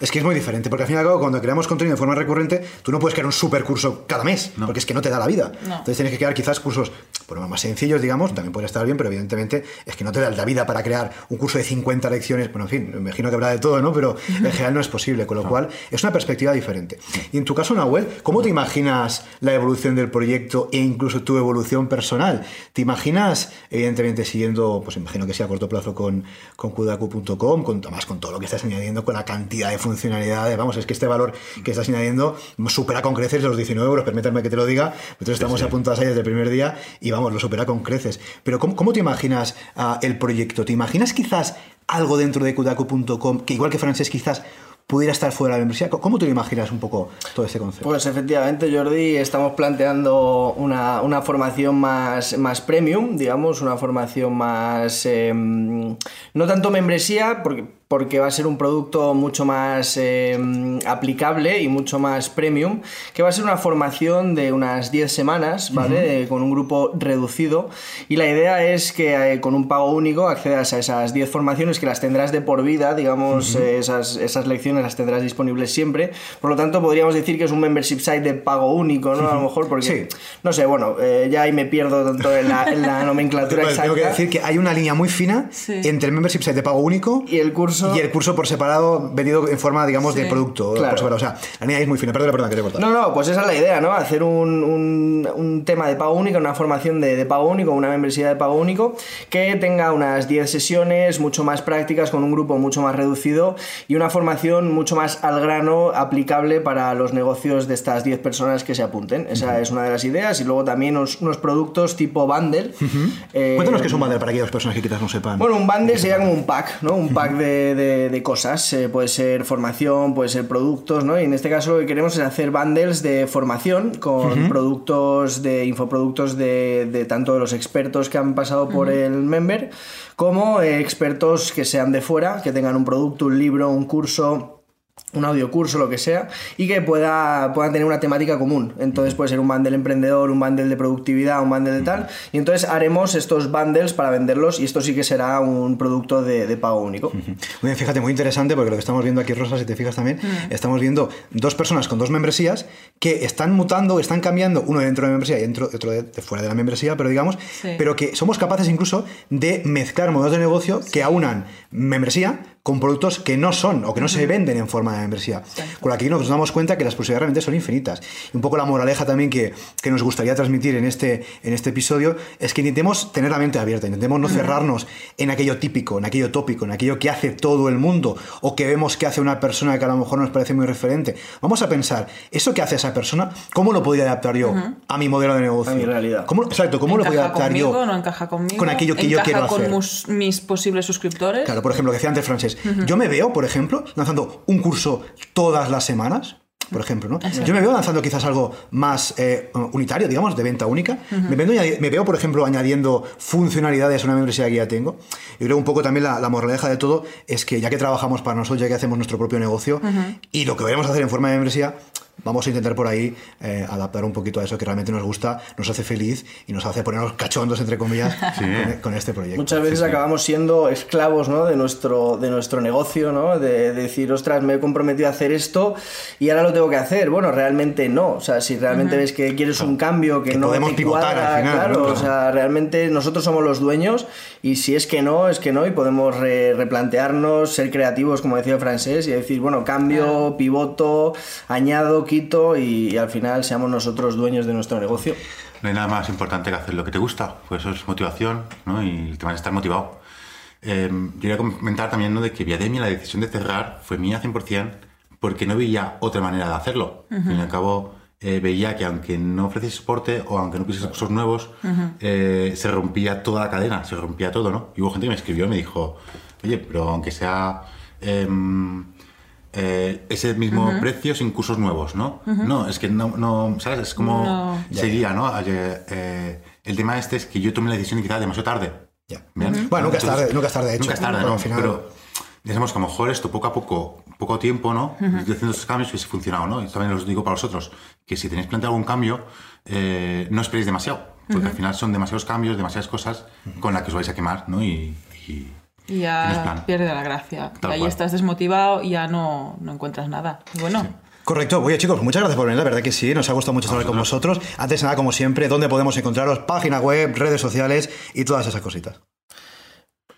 Es que es muy diferente, porque al fin y al cabo, cuando creamos contenido de forma recurrente, tú no puedes crear un super curso cada mes, porque es que no te da la vida. Entonces tienes que crear quizás cursos por más sencillos, digamos, también puede estar bien, pero evidentemente es que no te da la vida para crear un curso de 50 lecciones. Bueno, en fin, me imagino que habrá de todo, ¿no? Pero *laughs* en general no es posible, con lo cual es una perspectiva diferente. Y en tu caso, Nahuel, ¿cómo te imaginas la evolución del proyecto e incluso tu evolución personal. ¿Te imaginas, evidentemente, siguiendo, pues imagino que sea a corto plazo con, con kudaku.com, con, además con todo lo que estás añadiendo, con la cantidad de funcionalidades? Vamos, es que este valor que estás añadiendo supera con creces los 19 euros, permítanme que te lo diga. Nosotros estamos apuntados ahí desde el primer día y vamos, lo supera con creces. Pero ¿cómo, cómo te imaginas uh, el proyecto? ¿Te imaginas quizás algo dentro de kudaku.com que igual que Francés quizás pudiera estar fuera de la membresía. ¿Cómo te lo imaginas un poco todo este concepto? Pues efectivamente, Jordi, estamos planteando una, una formación más, más premium, digamos, una formación más... Em, no tanto membresía, porque porque va a ser un producto mucho más em, aplicable y mucho más premium, que va a ser una formación de unas 10 semanas, ¿vale? Con un grupo reducido. Y la idea es que eh, con un pago único accedas a esas 10 formaciones que las tendrás de por vida, digamos, eh, esas, esas, lecciones las tendrás disponibles siempre. Por lo tanto, podríamos decir que es un membership site de pago único, ¿no? A lo mejor porque, no sé, bueno, eh, ya ahí me pierdo tanto en la, *laughs* nomenclatura exacta. Tengo que decir que hay una línea muy fina entre el membership site de pago único y el curso y el curso por separado vendido en forma, digamos, de producto. Por separado. O sea, la línea es muy fina. Perdón, perdón, que te he No, no, pues esa es la idea, ¿no? Hacer un, un, un tema de pago único, una formación de, de, pago único, una membresía de pago único, que tenga unas 10 sesiones mucho más prácticas, con un grupo mucho más reducido y una formación mucho más al grano, aplicable para los negocios de estas 10 personas que se apunten. Esa es una de las ideas. Y luego también unos, unos productos tipo bundle. eh, Cuéntanos qué es un bundle para aquellas personas que quizás no sepan. Bueno, un bundle sería como un pack, ¿no? Un pack de de, cosas. Eh, puede ser formación, puede ser productos, ¿no? Y en este caso lo que queremos es hacer bundles de formación con productos de infoproductos de, de, tanto de los expertos que han pasado por el member como expertos que sean de fuera, que tengan un producto, un libro, un curso un audiocurso, lo que sea, y que pueda, puedan tener una temática común. Entonces puede ser un bundle emprendedor, un bundle de productividad, un bundle de tal. Y entonces haremos estos bundles para venderlos y esto sí que será un producto de, pago único. Muy bien, fíjate, muy interesante porque lo que estamos viendo aquí, Rosa, si te fijas también, estamos viendo dos personas con dos membresías que están mutando, están cambiando, uno dentro de la membresía y otro de, fuera de la membresía, pero digamos, pero que somos capaces incluso de mezclar modelos de negocio que aunan membresía con productos que no son o que no se venden en forma de membresía. Con aquí nos damos cuenta que las posibilidades realmente son infinitas. Y un poco la moraleja también que, que, nos gustaría transmitir en este, en este episodio es que intentemos tener la mente abierta, intentemos no cerrarnos en aquello típico, en aquello tópico, en aquello que hace todo el mundo o que vemos que hace una persona que a lo mejor nos parece muy referente. Vamos a pensar, eso que hace esa persona, ¿cómo lo podría adaptar yo a mi modelo de negocio? A mi realidad. ¿Cómo, exacto, ¿cómo lo podría adaptar yo? No encaja conmigo. Con aquello que yo quiero hacer. con mis posibles suscriptores. Claro, por ejemplo, lo que decía antes Francés. Yo me veo, por ejemplo, lanzando un curso todas las semanas, por ejemplo, ¿no? Yo me veo lanzando quizás algo más eh, unitario, digamos, de venta única. me, veo, por ejemplo, añadiendo funcionalidades a una membresía que ya tengo. Y creo un poco también la, moraleja de todo es que ya que trabajamos para nosotros, ya que hacemos nuestro propio negocio y lo que vayamos a hacer en forma de membresía, vamos a intentar por ahí eh, adaptar un poquito a eso que realmente nos gusta, nos hace feliz y nos hace ponernos cachondos, entre comillas, *laughs* con, con este proyecto. Muchas veces acabamos siendo esclavos ¿no? de, nuestro, de nuestro negocio, ¿no? de, decir, ostras, me he comprometido a hacer esto y ahora lo tengo que hacer. Bueno, realmente no. O sea, si realmente ves que quieres un cambio que, no podemos te pivotar cuadra, al final, claro, ¿no? o sea, realmente nosotros somos los dueños y si es que no, es que no y podemos re- replantearnos, ser creativos, como decía el francés, y decir, bueno, cambio, pivoto, añado, quito y, y al final seamos nosotros dueños de nuestro negocio. No hay nada más importante que hacer lo que te gusta, pues eso es motivación, ¿no? Y te van a estar motivado. Eh, yo quería comentar también, ¿no? De que Viademia, la decisión de cerrar, fue mía 100%, porque no veía otra manera de hacerlo. Al fin y al cabo, eh, veía que aunque no ofreciese soporte o aunque no pusiese cursos nuevos, eh, se rompía toda la cadena, se rompía todo, ¿no? Y hubo gente que me escribió y me dijo, oye, pero aunque sea... em, eh, ese mismo precio sin cursos nuevos, ¿no? No, es que no, no, ¿sabes? Es como No. seguía, ¿no? Eh, eh, el tema este es que yo tomé la decisión quizá demasiado tarde. Ya. Bien. Bueno, nunca es tarde, nunca es tarde, de hecho. Nunca es tarde, Pero ¿no? al final- Pero digamos que a lo mejor esto poco a poco, poco tiempo, ¿no? Estoy haciendo estos cambios y si funcionado, ¿no? Y también os digo para vosotros, que si tenéis planteado algún cambio, eh, no esperéis demasiado, porque al final son demasiados cambios, demasiadas cosas con las que os vais a quemar, ¿no? Y, y- Y ya pierde la gracia. Tal y ahí cual. estás desmotivado y ya no, no encuentras nada. Y bueno, Correcto. Oye, chicos, muchas gracias por venir. La verdad que sí, nos ha gustado mucho estar con vosotros. Antes de nada, como siempre, ¿dónde podemos encontraros? Página web, redes sociales y todas esas cositas.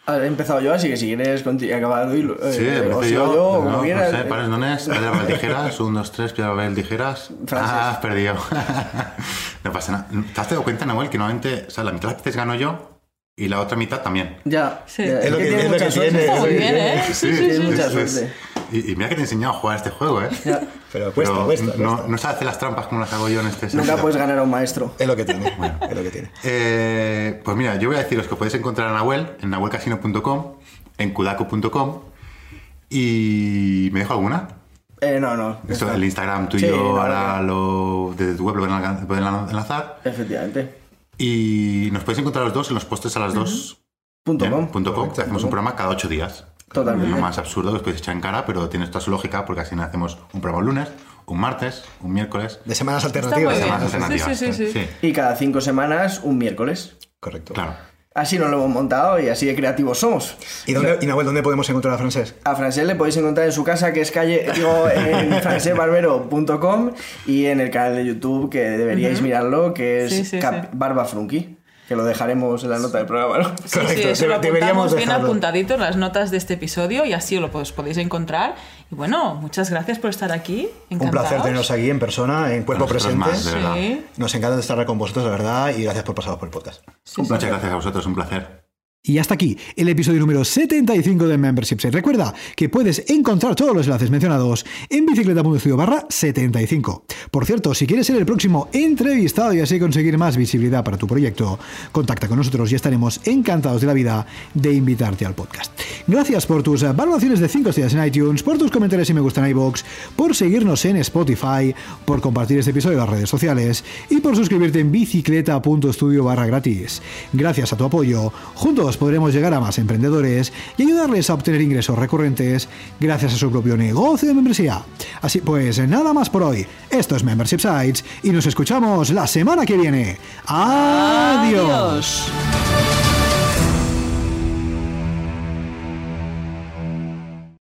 He empezado yo, así que si quieres acabar y lo- eh, Sí, yo, yo, no, como no quieras. sé, pares dones, piedra, papel, tijeras, un, dos, tres, piedra, papel, tijeras. Frases. Ah, has perdido. *laughs* no pasa nada. ¿Te has dado cuenta, Nahuel, que normalmente, o sea, la mitad de las veces gano yo y la otra mitad también? Ya, Sí. Es lo que- tiene es lo mucha que suerte. tiene, muy bien, tiene. ¿eh? Sí, sí, sí. Tienes mucha suerte. Y, y mira que te he enseñado a jugar a este juego, ¿eh? Ya. Pero cuesta, Pero cuesta, no, cuesta. no sabes hacer las trampas como las hago yo en este Nunca sentido. puedes ganar a un maestro. Es lo que tiene. *laughs* es lo que tiene. Eh, pues mira, yo voy a deciros que podéis encontrar a Nahuel en nahuelcasino.com, en kudaku.com y... ¿Me dejo alguna? Eh, no, no. el Instagram tuyo, Sí, no, ahora no. lo, desde tu web lo pueden enlazar. Efectivamente. Y nos podéis encontrar los dos en los postes a las dos. Punto com. punto com, hacemos un programa cada ocho días. Totalmente. Lo más absurdo que os podéis echar en cara, pero tiene toda su lógica porque así hacemos un programa un lunes, un martes, un miércoles. De semanas alternativas. bien. Semanas Sí, alternativas. sí, sí, sí. Y cada cinco semanas, un miércoles. Correcto. claro. Así nos lo hemos montado y así de creativos somos. ¿Y, dónde, y Nahuel, ¿dónde podemos encontrar a Francés? A Francés le podéis encontrar en su casa, que es calle, digo, en *laughs* francesbarbero.com y en el canal de YouTube, que deberíais mirarlo, que es Sí, sí, Cap- sí. Barba Frunky, que lo dejaremos en la nota del programa, ¿no? Sí, Correcto, sí, eso lo debe- deberíamos apuntamos bien dejarlo. apuntadito en las notas de este episodio y así lo os podéis encontrar. Y bueno, muchas gracias por estar aquí. Un placer teneros aquí en persona, en cuerpo Nosotros presente. más, de verdad. Sí, Nos encanta estar con vosotros, la verdad, y gracias por pasaros por el podcast. sí, sí. Muchas gracias a vosotros, un placer. Y hasta aquí el episodio número 75 de Membership Site. Recuerda que puedes encontrar todos los enlaces mencionados en bicicleta.studio barra 75. Por cierto, si quieres ser el próximo entrevistado y así conseguir más visibilidad para tu proyecto, contacta con nosotros y estaremos encantados de la vida de invitarte al podcast. Gracias por tus valoraciones de 5 estrellas en iTunes, por tus comentarios y me gustan en iVoox, por seguirnos en Spotify, por compartir este episodio en las redes sociales y por suscribirte en bicicleta.studio barra gratis. Gracias a tu apoyo, juntos podremos llegar a más emprendedores y ayudarles a obtener ingresos recurrentes gracias a su propio negocio de membresía. Así pues, nada más por hoy. Esto es Membership Sites y nos escuchamos la semana que viene. Adiós.